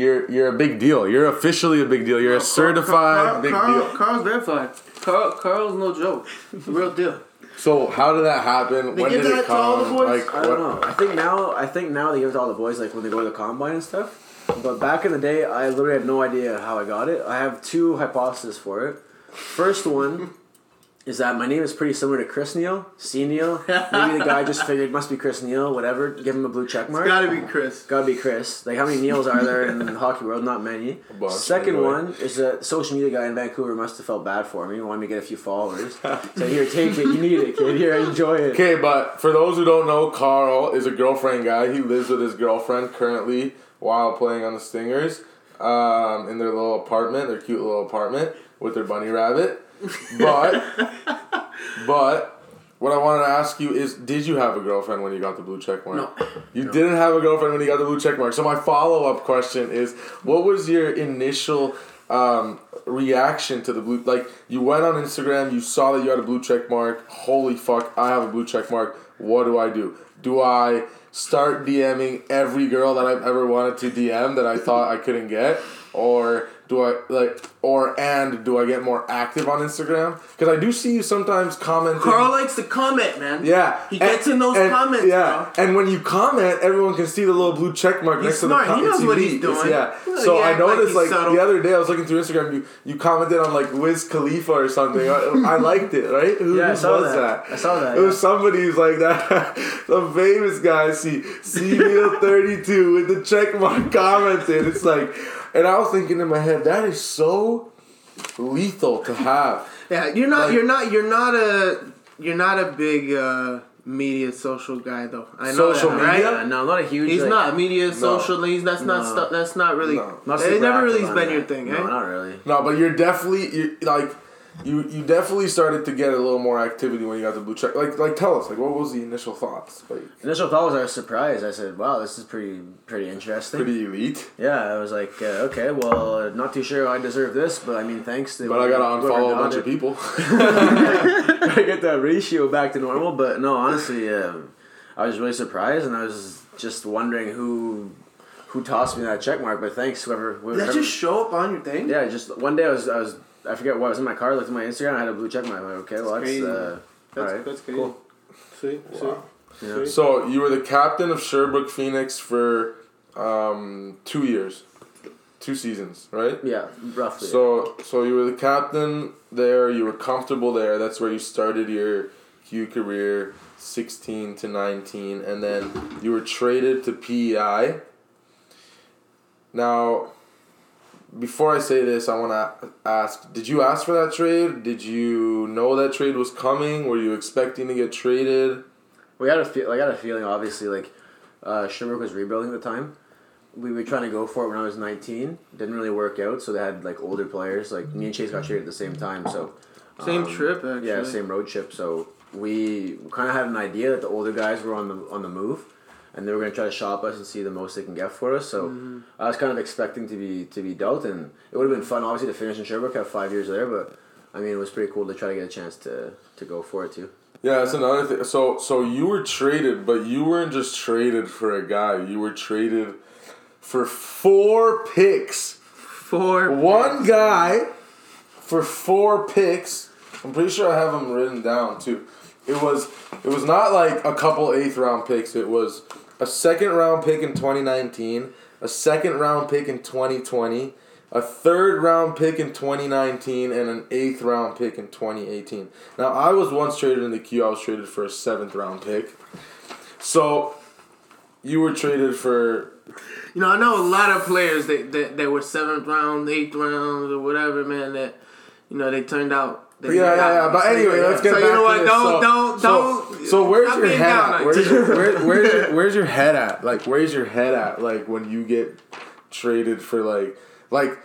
you're you're a big deal. You're officially a big deal. You're a certified Carl, big Carl, deal. Carl's verified. Carl, Carl's no joke. It's a real deal. So how did that happen? They when give did that it to all the come? boys? Like, I don't what- know. I think now I think now they give it to all the boys like when they go to the combine and stuff. But back in the day, I literally had no idea how I got it. I have two hypotheses for it. First one is that my name is pretty similar to Chris Neil, C Neal. Maybe the guy just figured must be Chris Neil, whatever. Give him a blue check mark. Gotta be Chris. Gotta be Chris. Like how many Neils are there in the hockey world? Not many. bunch, Second anyway. one is a social media guy in Vancouver must have felt bad for me, wanted me to get a few followers. so here, take it. You need it, kid. Here, enjoy it. Okay, but for those who don't know, Carl is a girlfriend guy. He lives with his girlfriend currently while playing on the Stingers um, in their little apartment, their cute little apartment with their bunny rabbit. But, but, what I wanted to ask you is, did you have a girlfriend when you got the blue check mark? No. You didn't have a girlfriend when you got the blue check mark. So my follow up question is, what was your initial um, reaction to the blue? Like you went on Instagram, you saw that you had a blue check mark. Holy fuck! I have a blue check mark. What do I do? Do I start DMing every girl that I've ever wanted to DM that I thought I couldn't get, or do I like, or and do I get more active on Instagram? Because I do see you sometimes commenting. Carl likes to comment, man. Yeah, He gets in those comments, Yeah, and when you comment, everyone can see the little blue check mark He's next smart. to the. He com- knows it's what he's elite. It's- Yeah, He doesn't so I act like noticed like, the other day I was looking through Instagram. You you commented on like Wiz Khalifa or something. I, I liked it. Right? Who, Yeah, I saw was that. I saw that, It was somebody who's like that. the famous guy. See, see Neill thirty two with the check mark commented. It's like, and I was thinking in my head, that is so lethal to have. Yeah, you're not. Like- you're not. You're not a. You're not a big uh, media social guy though. I know Social that, right? media? Uh, no, not a huge. He's like, not media social. He's that's not. Stuff, that's not really. No. Not it never really active has on been your that. thing, No, eh? not really. No, but you're definitely you like you you definitely started to get a little more activity when you got the blue check. Like like tell us like what was the initial thoughts? Like Initial thought was I was surprised. I said, "Wow, this is pretty pretty interesting." pretty elite. Yeah, I was like, uh, "Okay, well, uh, not too sure I deserve this, but I mean, thanks." To But I gotta unfollow a got bunch of people. I get that ratio back to normal. But no, honestly, um, I was really surprised, and I was just wondering who who tossed me that check mark. But thanks, whoever. Did whoever that just show up on your thing? yeah, just one day I was I was I forget what I was in my car. Looked at my Instagram. I had a blue check mark. I'm like, okay, well that's, crazy. uh, That's, all right, that's crazy. cool. See, Wow. Yeah. So you were the captain of Sherbrooke Phoenix for um, two years, two seasons, right? Yeah, roughly. So so you were the captain there. You were comfortable there. That's where you started your Q career, sixteen to nineteen, and then you were traded to PEI. Now, before I say this, I want to ask: Did you ask for that trade? Did you know that trade was coming? Were you expecting to get traded? We had a feel. I got a feeling. Obviously, like uh, Sherbrooke was rebuilding at the time. We were trying to go for it when I was nineteen. Didn't really work out. So they had like older players. Like me and Chase got traded at the same time. So Same um, trip, actually. Yeah, same road trip. So we kind of had an idea that the older guys were on the on the move, and they were gonna try to shop us and see the most they can get for us. So Mm-hmm. I was kind of expecting to be to be dealt, and it would have been fun, obviously, to finish in Sherbrooke. Have five years there, but I mean, it was pretty cool to try to get a chance to to go for it too. Yeah, that's another thing. So so you were traded, but you weren't just traded for a guy. You were traded for four picks. Four. One guy for four picks. I'm pretty sure I have them written down too. It was it was not like a couple eighth round picks. It was a second round pick in 2019, a second round pick in 2020, a third round pick in 2019, and an eighth round pick in 2018. Now I was once traded in the Q. I was traded for a seventh round pick. So you were traded for You know, I know a lot of players that, that, that were seventh round, eighth round, or whatever, man. That you know they turned out. Yeah, yeah, yeah. But anyway, let's get so back you know what? Don't, so, don't, so, don't. So where's stop your head at? Where's your, where, where's your where's your head at? Like where's your head at? Like when you get traded for like like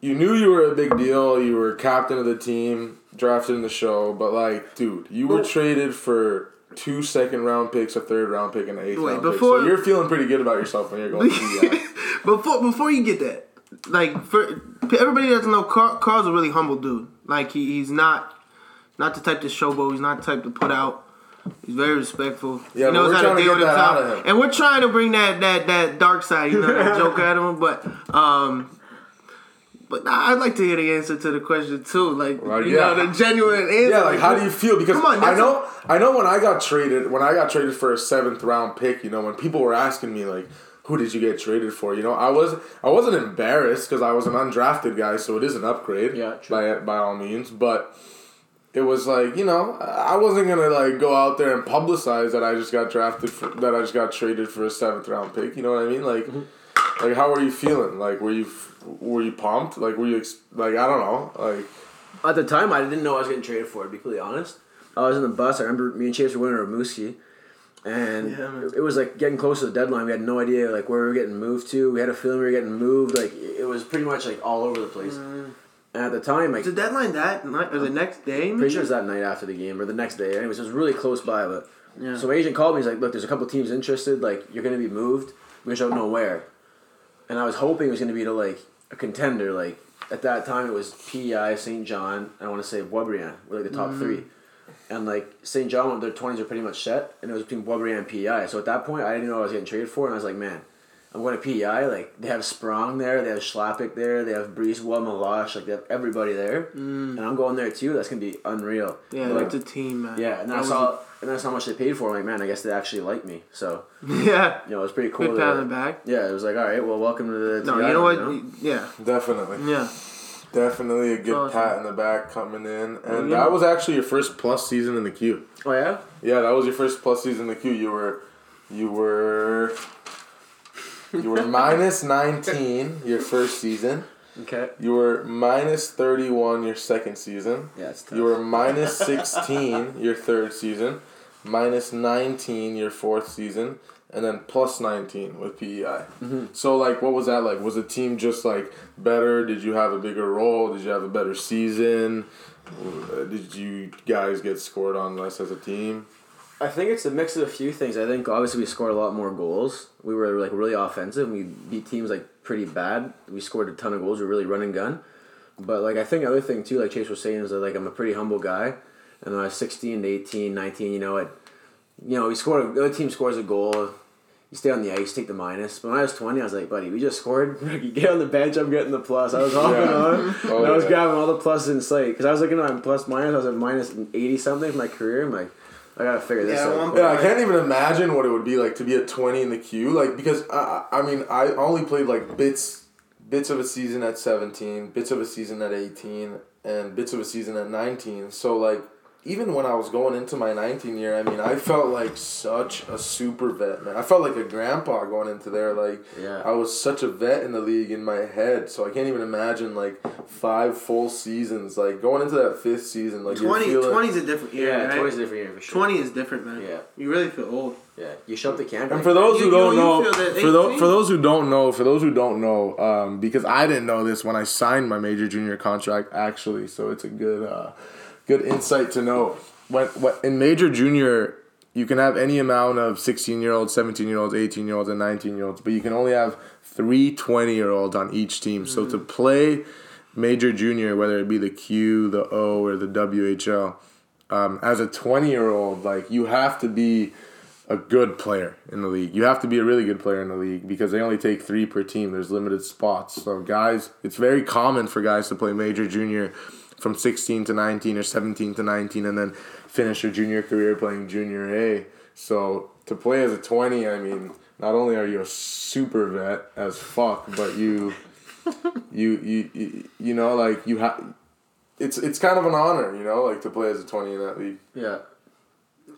you knew you were a big deal. You were captain of the team, drafted in the show. But like, dude, you were traded for two second round picks, a third round pick, and an eighth Wait, round before- pick. So you're feeling pretty good about yourself when you're going. Before before you get that, like for everybody that doesn't know, Carl, Carl's a really humble dude. Like he, he's not not the type to showboat. He's not the type to put out. He's very respectful. Yeah, he we're trying to out of him. And we're trying to bring that that that dark side, you know, that joke out of him. But um, but nah, I'd like to hear the answer to the question too. Like Right, you yeah. know, the genuine answer. Yeah, like how do you feel? Because on, I know, I know when I got traded, when I got traded for a seventh round pick, you know, when people were asking me like, "Who did you get traded for?" You know, I was, I wasn't embarrassed because I was an undrafted guy, so it is an upgrade. Yeah, true. by by all means, but it was like you know, I wasn't gonna like go out there and publicize that I just got drafted for that I just got traded for a seventh round pick. You know what I mean? Like, Mm-hmm. like how were you feeling? Like, were you were you pumped? Like, were you like I don't know, like. At the time, I didn't know I was getting traded for. To be completely honest, I was in the bus. I remember me and Chase were winning a Rimouski, and Yeah, man. it, it was like getting close to the deadline. We had no idea like where we were getting moved to. We had a feeling we were getting moved. Like it was pretty much like all over the place. Mm. And at the time, like the deadline that night or the next day? pretty sure it was that night after the game or the next day. Anyways, it was really close by. But Yeah. so my agent called me. He's like, "Look, there's a couple teams interested. Like you're gonna be moved. We just don't know where." And I was hoping it was gonna be to like a contender. Like at that time, it was PEI, Saint John. I want to say Boisbriand were like the top mm. three. And like Saint John, their twenties are pretty much set, and it was between Boisbriand and PEI. So at that point, I didn't know what I was getting traded for, and I was like, man, I'm going to PEI. Like they have Sprong there, they have Chlapik there, they have Breezewell, Malash, like they have everybody there, mm. and I'm going there too. That's gonna be unreal. Yeah, But, like the team, man. yeah, and then I That saw and that's how much they paid for. I'm like, man, I guess they actually like me. So Yeah. you know, it was pretty cool. Quick pat on the back. yeah, it was like, all right, well, welcome to the. No, the you know what? island, Yeah, Definitely. yeah. Definitely a good Awesome. pat in the back coming in. And Yeah. that was actually your first plus season in the Q. Oh yeah. Yeah, that was your first plus season in the Q. You were you were you were minus 19 your first season. Okay. You were minus 31 your second season. Yeah, it's tough. You were minus 16 your third season. Minus 19 your fourth season. And then plus 19 with PEI. Mm-hmm. So, like, what was that like? Was the team just, like, better? Did you have a bigger role? Did you have a better season? Did you guys get scored on less as a team? I think it's a mix of a few things. I think obviously we scored a lot more goals. We were like really offensive. We beat teams like pretty bad. We scored a ton of goals. We were really run and gun. But like I think other thing too, like Chase was saying, is that like I'm a pretty humble guy. And when I was 16 to 18, 19, you know, it, you know, we scored. The other team scores a goal. You stay on the ice, take the minus. But when I was 20, I was like, buddy, we just scored. you get on the bench, I'm getting the plus. I was hopping Yeah. on. Oh, and I was yeah. grabbing all the pluses in sight. Because I was looking at my plus minus. I was at minus 80 something for my career. I'm like, I gotta figure this Yeah, out. Yeah, I can't even imagine what it would be like to be at 20 in the Q. Like, because, I, I I mean, I only played like bits bits of a season at 17, bits of a season at 18, and bits of a season at 19. So, like, even when I was going into my 19 year, I mean, I felt like such a super vet, man. I felt like a grandpa going into there. Like, Yeah. I was such a vet in the league in my head. So, I can't even imagine, like, five full seasons. Like, going into that fifth season, like, you're 20, feeling- 20 is a different year. Yeah, right? 20 is a different year for sure. 20 is different, man. Yeah. You really feel old. Yeah, you show the camera. And for those You- who don't you- you know, for those for those who don't know, for those who don't know, um, because I didn't know this when I signed my major junior contract actually, so it's a good uh, good insight to know. When, when in major junior, you can have any amount of sixteen year olds, seventeen year olds, eighteen year olds, and nineteen year olds, but you can only have three 20 year olds on each team. So to play major junior, whether it be the Q, the O, or the WHL, um, as a 20 year old, like you have to be a good player in the league. You have to be a really good player in the league because they only take three per team. There's limited spots. So guys, it's very common for guys to play major junior from 16 to 19 or 17 to 19 and then finish your junior career playing junior A. So to play as a 20, I mean, not only are you a super vet as fuck, but you you you you, you know like you have it's it's kind of an honor, you know, like to play as a 20 in that league. yeah.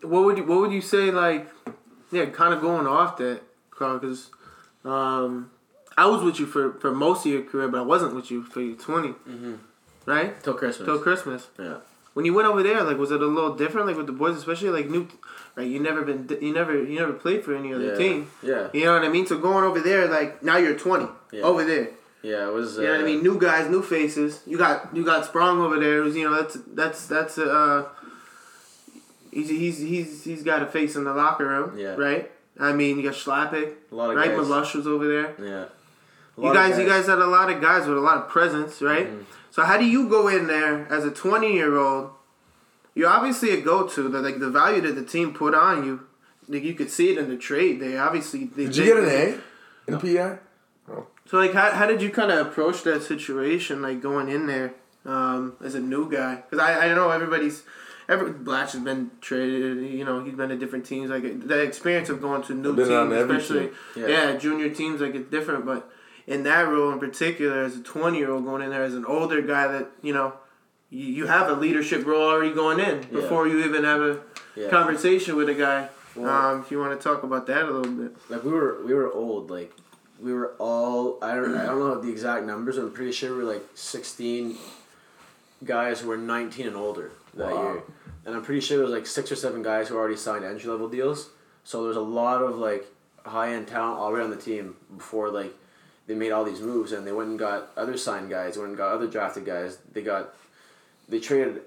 What would you What would you say? Like, yeah, kind of going off that, Carl, because um, I was with you for for most of your career, but I wasn't with you for your 20 Mm-hmm. Right? Till Christmas. Till Christmas. yeah. When you went over there, like, was it a little different, like with the boys, especially like new, right? You never been, you never, you never played for any other Yeah. team. Yeah. You know what I mean? So going over there, like now you're 20 Yeah. over there. Yeah, it was. Uh, You know what I mean? New guys, new faces. You got you got Sprong over there. Who's you know that's that's that's uh he's he's he's he's got a face in the locker room. Yeah. Right. I mean, you got Chlapik, A lot of right? guys. Malush was over there. Yeah. A You lot of guys, you guys had a lot of guys with a lot of presence, right? Mm-hmm. So how do you go in there as a twenty year old? You're obviously a go to. That like the value that the team put on you, like you could see it in the trade. They obviously they, Did you they- get an A in PI? So like, how, how did you kind of approach that situation, like going in there um, as a new guy? Because I, I know everybody's, every Blatch has been traded. You know, he's been to different teams. Like the experience of going to new teams, especially team. yeah. Yeah. junior teams, like it's different. But in that role in particular, as a twenty year old going in there as an older guy, that you know, you, you have a leadership role already going in Yeah. before you even have a Yeah. conversation with a guy. Well- um, if you want to talk about that a little bit. like we were we were old like we were all I don't I don't know the exact numbers but I'm pretty sure we were like sixteen guys who were nineteen and older that Wow. year and I'm pretty sure there was like six or seven guys who already signed entry level deals so there's a lot of like high end talent already on the team before like they made all these moves and they went and got other signed guys went and got other drafted guys they got they traded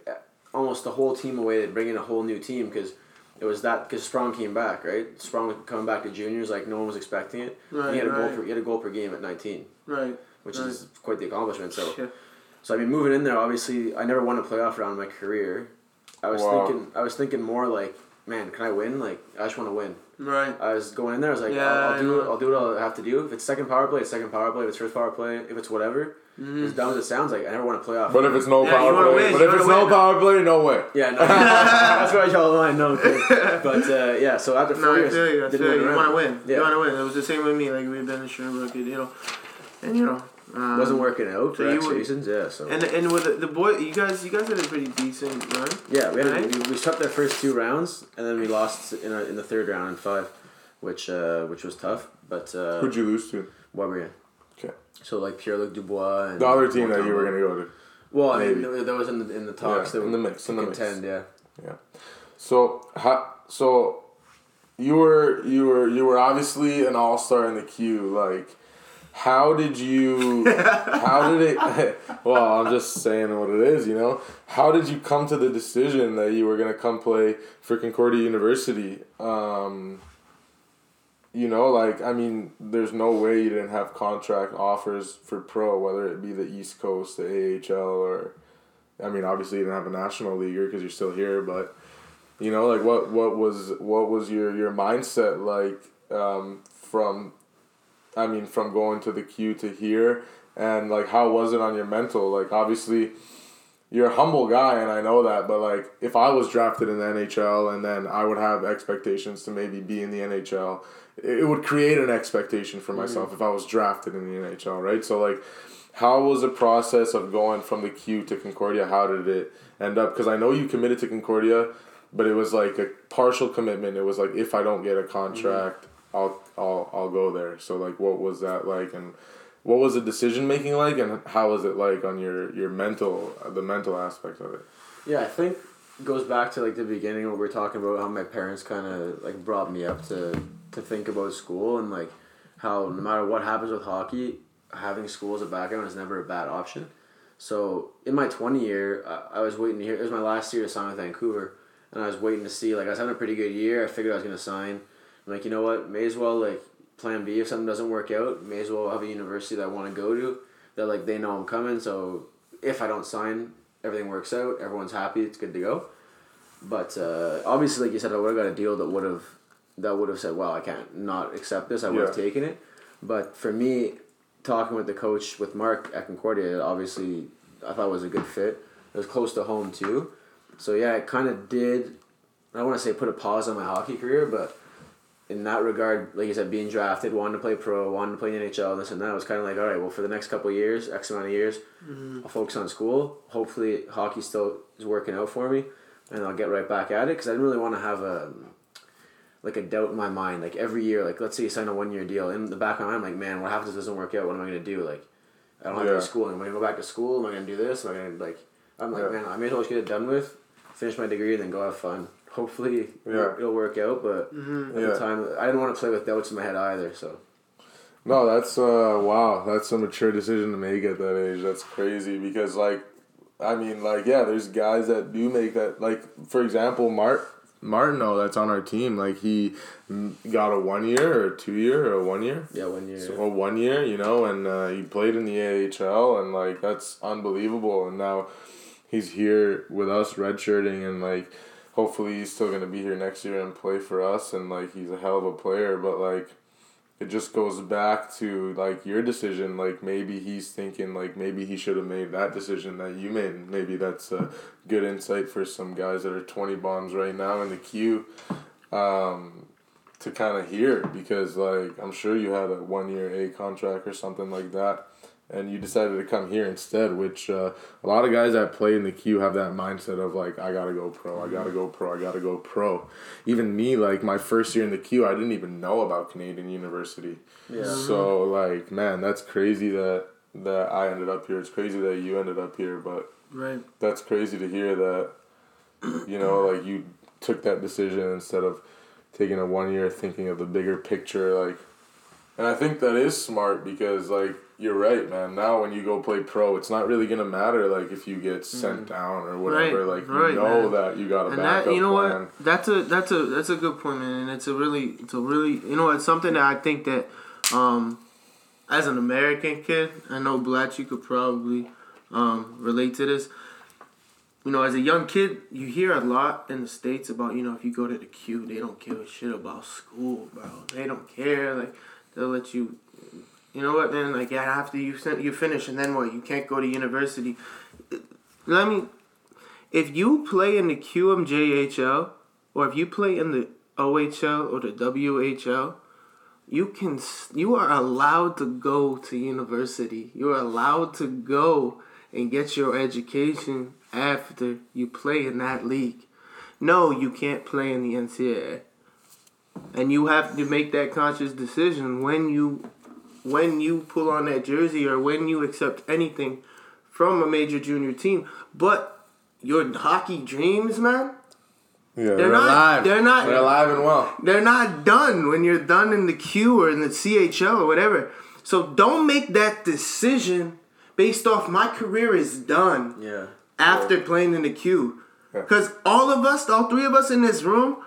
almost the whole team away to bring in a whole new team because it was that because Sprong came back right Sprong was coming back to juniors like no one was expecting it Right, he had a goal right. per, he had a goal per game at 19 Right. which Right. is quite the accomplishment so Yeah. so I mean moving in there obviously I never won a playoff round in my career I was Wow. thinking I was thinking more like man can I win like I just want to win Right. I was going in there I was like Yeah, I'll, I I'll do it I'll do what I have to do if it's second power play it's second power play if it's first power play if it's whatever Mm-hmm. as dumb as it sounds like I never want to play off. But if it's no Yeah, power play, win, but you if it's no win. power play, no way. Yeah, no, that's where I draw the line. No, kid. but uh, yeah. So after four No, I years, feel you. I didn't feel you. You want to win. Yeah. You want to win. It was the same with me. Like we've been in Sherbrooke, you know, and you know, um, wasn't working out for you X were- reasons. Yeah, so And and with the, the boy, you guys, you guys had a pretty decent run. yeah, we had Right? we, we swept our first two rounds, and then we lost in a, in the third round in five, which uh, which was tough. But uh, Who'd you lose to? Weber. Okay. So like Pierre Luc Dubois and The other team that you were gonna go to. Well, I mean, Maybe. there- there was in the in the talks. Yeah, that in the mix, in the mix. contend. Yeah. So, how, so you were you were you were obviously an all star in the Q. Like, how did you? how did it? Well, I'm just saying what it is. You know, how did you come to the decision that you were gonna come play for Concordia University? Um, you know, like I mean, there's no way you didn't have contract offers for pro, whether it be the East Coast, the AHL, or I mean, obviously you didn't have a national leaguer because you're still here, but you know, like what what was what was your your mindset like um, from, I mean, from going to the Q to here, and like how was it on your mental? Like obviously, you're a humble guy, and I know that, but like if I was drafted in the NHL, and then I would have expectations to maybe be in the NHL, it would create an expectation for mm-hmm. myself if I was drafted in the NHL, right? So like how was the process of going from the Q to Concordia? How did it end up? Because I know you committed to Concordia, but it was like a partial commitment. It was like if I don't get a contract, mm-hmm. I'll I'll I'll go there. So like, what was that like, and what was the decision making like, and how was it like on your your mental the mental aspect of it? Yeah, I think goes back to like the beginning where we are talking about how my parents kind of like brought me up to to think about school and like how no matter what happens with hockey, having school as a background is never a bad option. So in my twenty year, I, I was waiting to hear. It was my last year to sign with Vancouver, and I was waiting to see. Like I was having a pretty good year. I figured I was gonna sign. I'm like, you know what? May as well like plan B if something doesn't work out. May as well have a university that I want to go to. That like they know I'm coming. So if I don't sign, everything works out. Everyone's happy. It's good to go. But uh, obviously, like you said, I would have got a deal that would have that would have said, "Wow, I can't not accept this." I would have Yeah. taken it. But for me, talking with the coach with Mark at Concordia, obviously, I thought was a good fit. It was close to home too, so yeah, it kind of did. I don't want to say put a pause on my hockey career, but in that regard, like you said, being drafted, wanting to play pro, wanting to play in the NHL, this and that, was kind of like, all right, well, for the next couple of years, X amount of years, mm-hmm. I'll focus on school. Hopefully, hockey still is working out for me, and I'll get right back at it because I didn't really want to have a like a doubt in my mind. Like every year, like let's say you sign a one year deal, in the back of my mind, I'm like, man, what happens if this doesn't work out? What am I gonna do? Like, I don't have to go Yeah. to school. Am I gonna go back to school? Am I gonna do this? Am I gonna like? I'm like, Yeah. man, I may as well just get it done with, finish my degree, and then go have fun. Hopefully, Yeah. it'll work out. But at Yeah. the time, I didn't want to play with doubts in my head either. So No, that's uh wow, that's a mature decision to make at that age. That's crazy because like I mean like yeah, there's guys that do make that like for example, Mark Martineau that's on our team. Like he got a one year or two year or a one year. Yeah, one year. So, well, one year, you know, and uh, he played in the AHL, and like that's unbelievable. And now he's here with us, redshirting, and like hopefully he's still gonna be here next year and play for us. And like he's a hell of a player, but like it just goes back to like your decision. Like maybe he's thinking like maybe he should have made that decision that you made. Maybe that's a good insight for some guys that are twenty bombs right now in the Q. Um, to kind of hear because like I'm sure you had a one year A contract or something like that, and you decided to come here instead. Which uh, a lot of guys that play in the Q have that mindset of like I gotta go pro, I gotta go pro, I gotta go pro. Even me, like my first year in the Q, I didn't even know about Canadian University. Yeah. So like man, that's crazy that that I ended up here. It's crazy that you ended up here, but Right. that's crazy to hear that you know like you took that decision instead of taking a one year thinking of the bigger picture like and i think that is smart because like you're right man now when you go play pro it's not really gonna matter like if you get sent down or whatever Mm-hmm. Right, like you right, know man. that you got a and backup that you know plan. what that's a that's a that's a good point man and it's a really it's a really you know it's something that i think that um as an american kid i know blatch you could probably um relate to this you know as a young kid you hear a lot in the states about you know if you go to the Q they don't give a shit about school bro they don't care like they'll let you you know what man like yeah after you you finish and then what you can't go to university let me if you play in the QMJHL or if you play in the OHL or the WHL, you can you are allowed to go to university. You are allowed to go and get your education after you play in that league. No, you can't play in the NCAA. And you have to make that conscious decision when you when you pull on that jersey or when you accept anything from a major junior team. But your hockey dreams, man, yeah they're not- alive they're not- they're alive and well they're not done when you're done in the Q or in the CHL or whatever. So don't make that decision based off my career is done Yeah. after playing in the Q. Because all of us, all three of us in this room,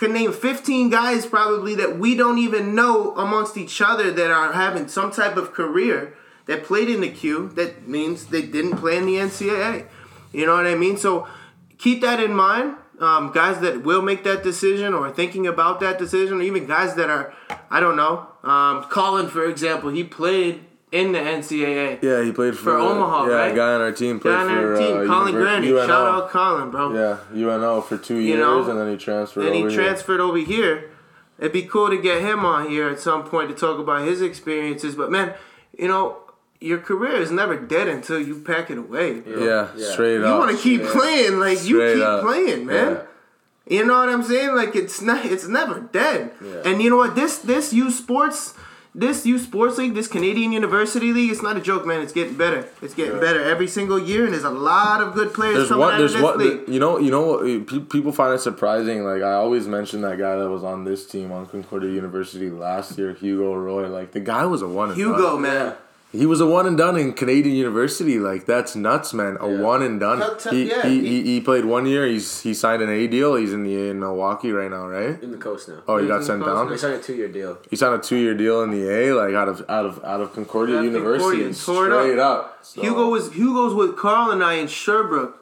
can name 15 guys probably that we don't even know amongst each other that are having some type of career that played in the Q. That means they didn't play in the NCAA. You know what I mean? So keep that in mind. Um, guys that will make that decision or thinking about that decision, or even guys that are, I don't know. Um, Colin, for example, he played in the NCAA. yeah he played for, For Omaha, yeah right? a guy on our team played Guy on for our team, uh, Colin Univer- Grandy. UNO. Shout out Colin, bro. yeah UNO for two years You know? and then he transferred and he over here. transferred over here. It'd be cool to get him on here at some point to talk about his experiences. But man, you know, your career is never dead until you pack it away. bro. yeah, Yeah. straight You up You want to keep playing, like you keep up. playing, man. Yeah. You know what I'm saying? Like it's not, it's never dead. Yeah. And you know what? This this U Sports, this U Sports League, this Canadian University League, it's not a joke, man. It's getting better. It's getting better every single year, and there's a lot of good players There's coming one. out There's of this one. league. You know. You know eh, People find it surprising. Like I always mention that guy that was on this team on Concordia University last year, Hugo Roy. Like the guy was a one. And Hugo, done. man. He was a one and done in Canadian University. Like that's nuts, man. A Yeah. one and done. Tell- tell- he, yeah, he, he- he he played one year. He's he signed an A deal. He's in the A in Milwaukee right now, right? In the coast now. Oh, he He's got sent the down. He signed a two year deal. He signed a two year deal in the A, like out of out of out of Concordia Out of University, Concordia, tore it up. up. So- Hugo was Hugo's with Carl and I in Sherbrooke.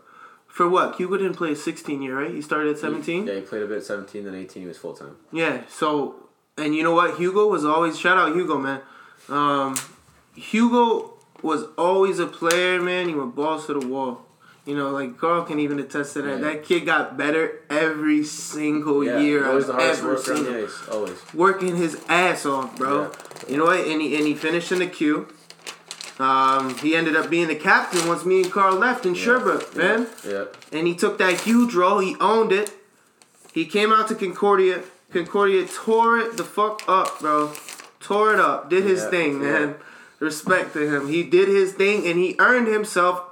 For what? Hugo didn't play a 16 year, right? He started at 17. Yeah, he played a bit at 17, then 18, he was full time. Yeah. So, and you know what? Hugo was always shout out Hugo, man. Um, Hugo was always a player, man. He went balls to the wall. You know, like Carl can even attest to that. Yeah. That kid got better every single Yeah, year always the hardest worker on the ice. Always. Working his ass off, bro. Yeah. You know what? And he and he finished in the Q. Um, he ended up being the captain once me and Carl left in Sherbrooke, man. Yeah. And he took that huge role. He owned it. He came out to Concordia. Concordia tore it the fuck up, bro. Tore it up. Did his Yeah, thing, yeah. man. Respect to him. He did his thing and he earned himself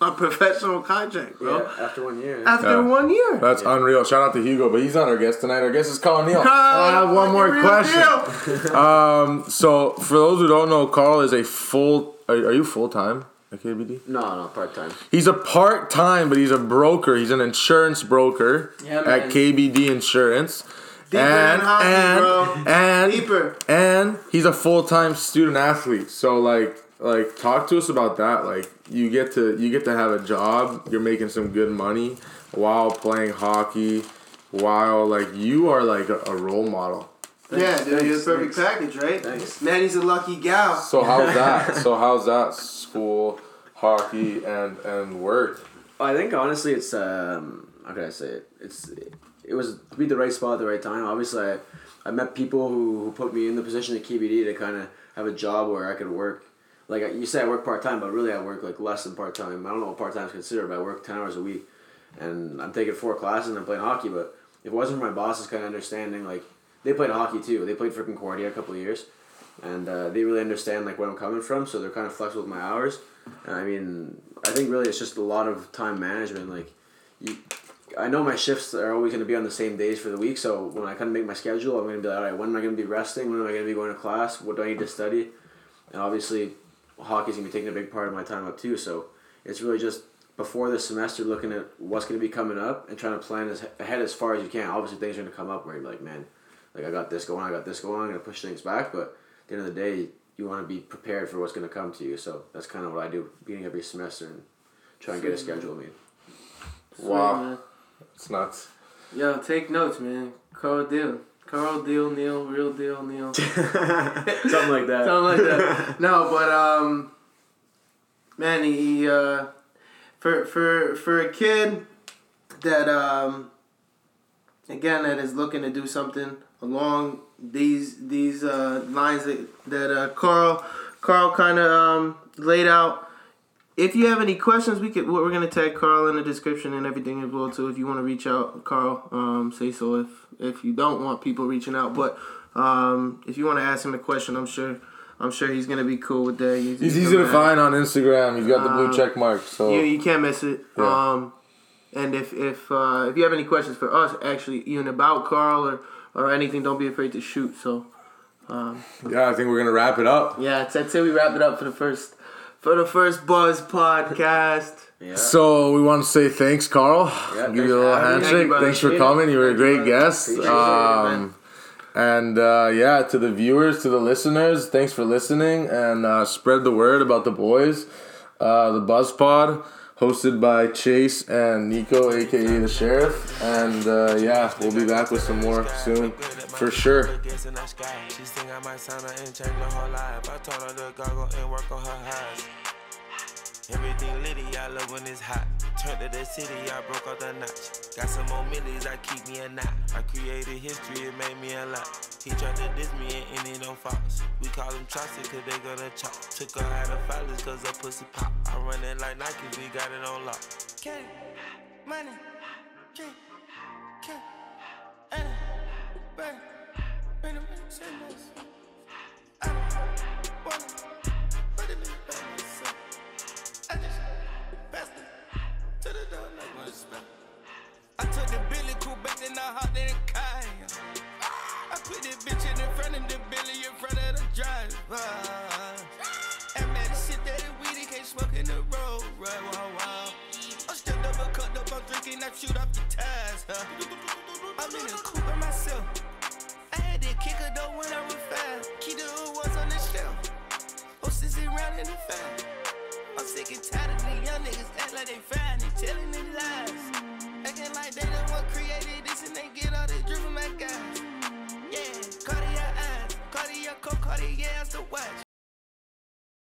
a professional contract, bro. Yeah, after one year. After Yeah. one year. That's unreal. Shout out to Hugo, but he's not our guest tonight. Our guest is Carl Neill. Carl, I have one more question. Um, so for those who don't know, Carl is a full. Are, are you full time at KBD? No, no, part time. He's a part time, but he's a broker. He's an insurance broker Yeah, at. KBD Insurance. Deeper and than hockey, and bro. and Deeper. and he's a full time student athlete. So like like talk to us about that. Like you get to you get to have a job. You're making some good money while playing hockey. While like you are like a, a role model. yeah, dude, you're the Thanks, perfect package, right? Thanks. Man, he's a lucky gal. So how's that? so how's that school, hockey, and and work? I think honestly, it's um, how can I say it? It's it was to be the right spot at the right time. Obviously, I, I met people who, who put me in the position at KBD to kind of have a job where I could work. Like you say, I work part time, but really I work like less than part time. I don't know what part time is considered, but I work ten hours a week, and I'm taking four classes and I'm playing hockey. But if it wasn't for my bosses kind of understanding, like they played hockey too. They played for Concordia a couple of years, and uh, they really understand like where I'm coming from. So they're kind of flexible with my hours. And I mean, I think really it's just a lot of time management. Like, you, I know my shifts are always going to be on the same days for the week. So when I kind of make my schedule, I'm going to be like, all right, when am I going to be resting? When am I going to be going to class? What do I need to study? And obviously, hockey's going to be taking a big part of my time up too. So it's really just before the semester looking at what's going to be coming up and trying to plan as ahead as far as you can. Obviously, things are going to come up where you're like, man, like I got this going, I got this going, I'm going to push things back. But at the end of the day, you want to be prepared for what's going to come to you. So that's kind of what I do beginning every semester and try and get a schedule made. Sweet, Wow. Man. It's nuts. Yo, take notes, man. Carl Deal. Carl Deal, Neil, real deal, Neil. Something like that. Something like that. No, but um, man, he uh, for for for a kid that um, again that is looking to do something along these these uh, lines that that uh, Carl Carl kind of um, laid out. If you have any questions, we could we're gonna tag Carl in the description and everything as well too. If you want to reach out, Carl, um, say so. If if you don't want people reaching out, but um, if you want to ask him a question, I'm sure I'm sure he's gonna be cool with that. He's easy to find on Instagram. He's got the blue Um, check mark. So You, you can't miss it. Yeah. Um, and if if uh, if you have any questions for us, actually, even about Carl or or anything, don't be afraid to shoot. So yeah, I think we're gonna wrap it up. yeah, I'd say we wrap it up for the first for the first Buzz podcast. Yeah. So we want to say thanks, Carl. Yeah, Give thanks you a little handshake. Thank you, thanks for coming. You were a Thank you, great brother. guest. Appreciate it. Um, and uh, yeah, to the viewers, to the listeners, thanks for listening and uh, spread the word about the boys. Uh, the Buzz Pod, hosted by Chase and Nico, aka the Sheriff. And uh, yeah, we'll be back with some more soon, for sure. She I might sign her and change whole life. I told her to goggle and work on her eyes. Everything litty, I love when it's hot. Turned to the city, I broke out the notch. Got some more millies, I keep me a knot. I created history, it made me a lot. He tried to diss me and ended on Fox. We call him Chaucer, cause they gonna chop. Took her out of filers, cause her pussy pop. I run it like Nike, we got it on lock. K, money, K, K, Anna, bang, bang, bang, say this. I don't I in the car. I put this bitch in the front of the Billy in front of the driver. And man, the shit that is weed, he can't smoke in the road. Right, wow, wow. I'm stepped up, cut up, I'm drinking, I shoot off the tires. Huh? I'm in the coupe by myself. I had to kick her though when I was. Keep the hood was on the shelf. Horses around in the fan. I'm sick and tired of these young niggas act like they fine and telling them lies. Acting like they the one created this and they get all this drip from my guys. Yeah, Cartier eyes, Cartier coat, Cartier ass to watch.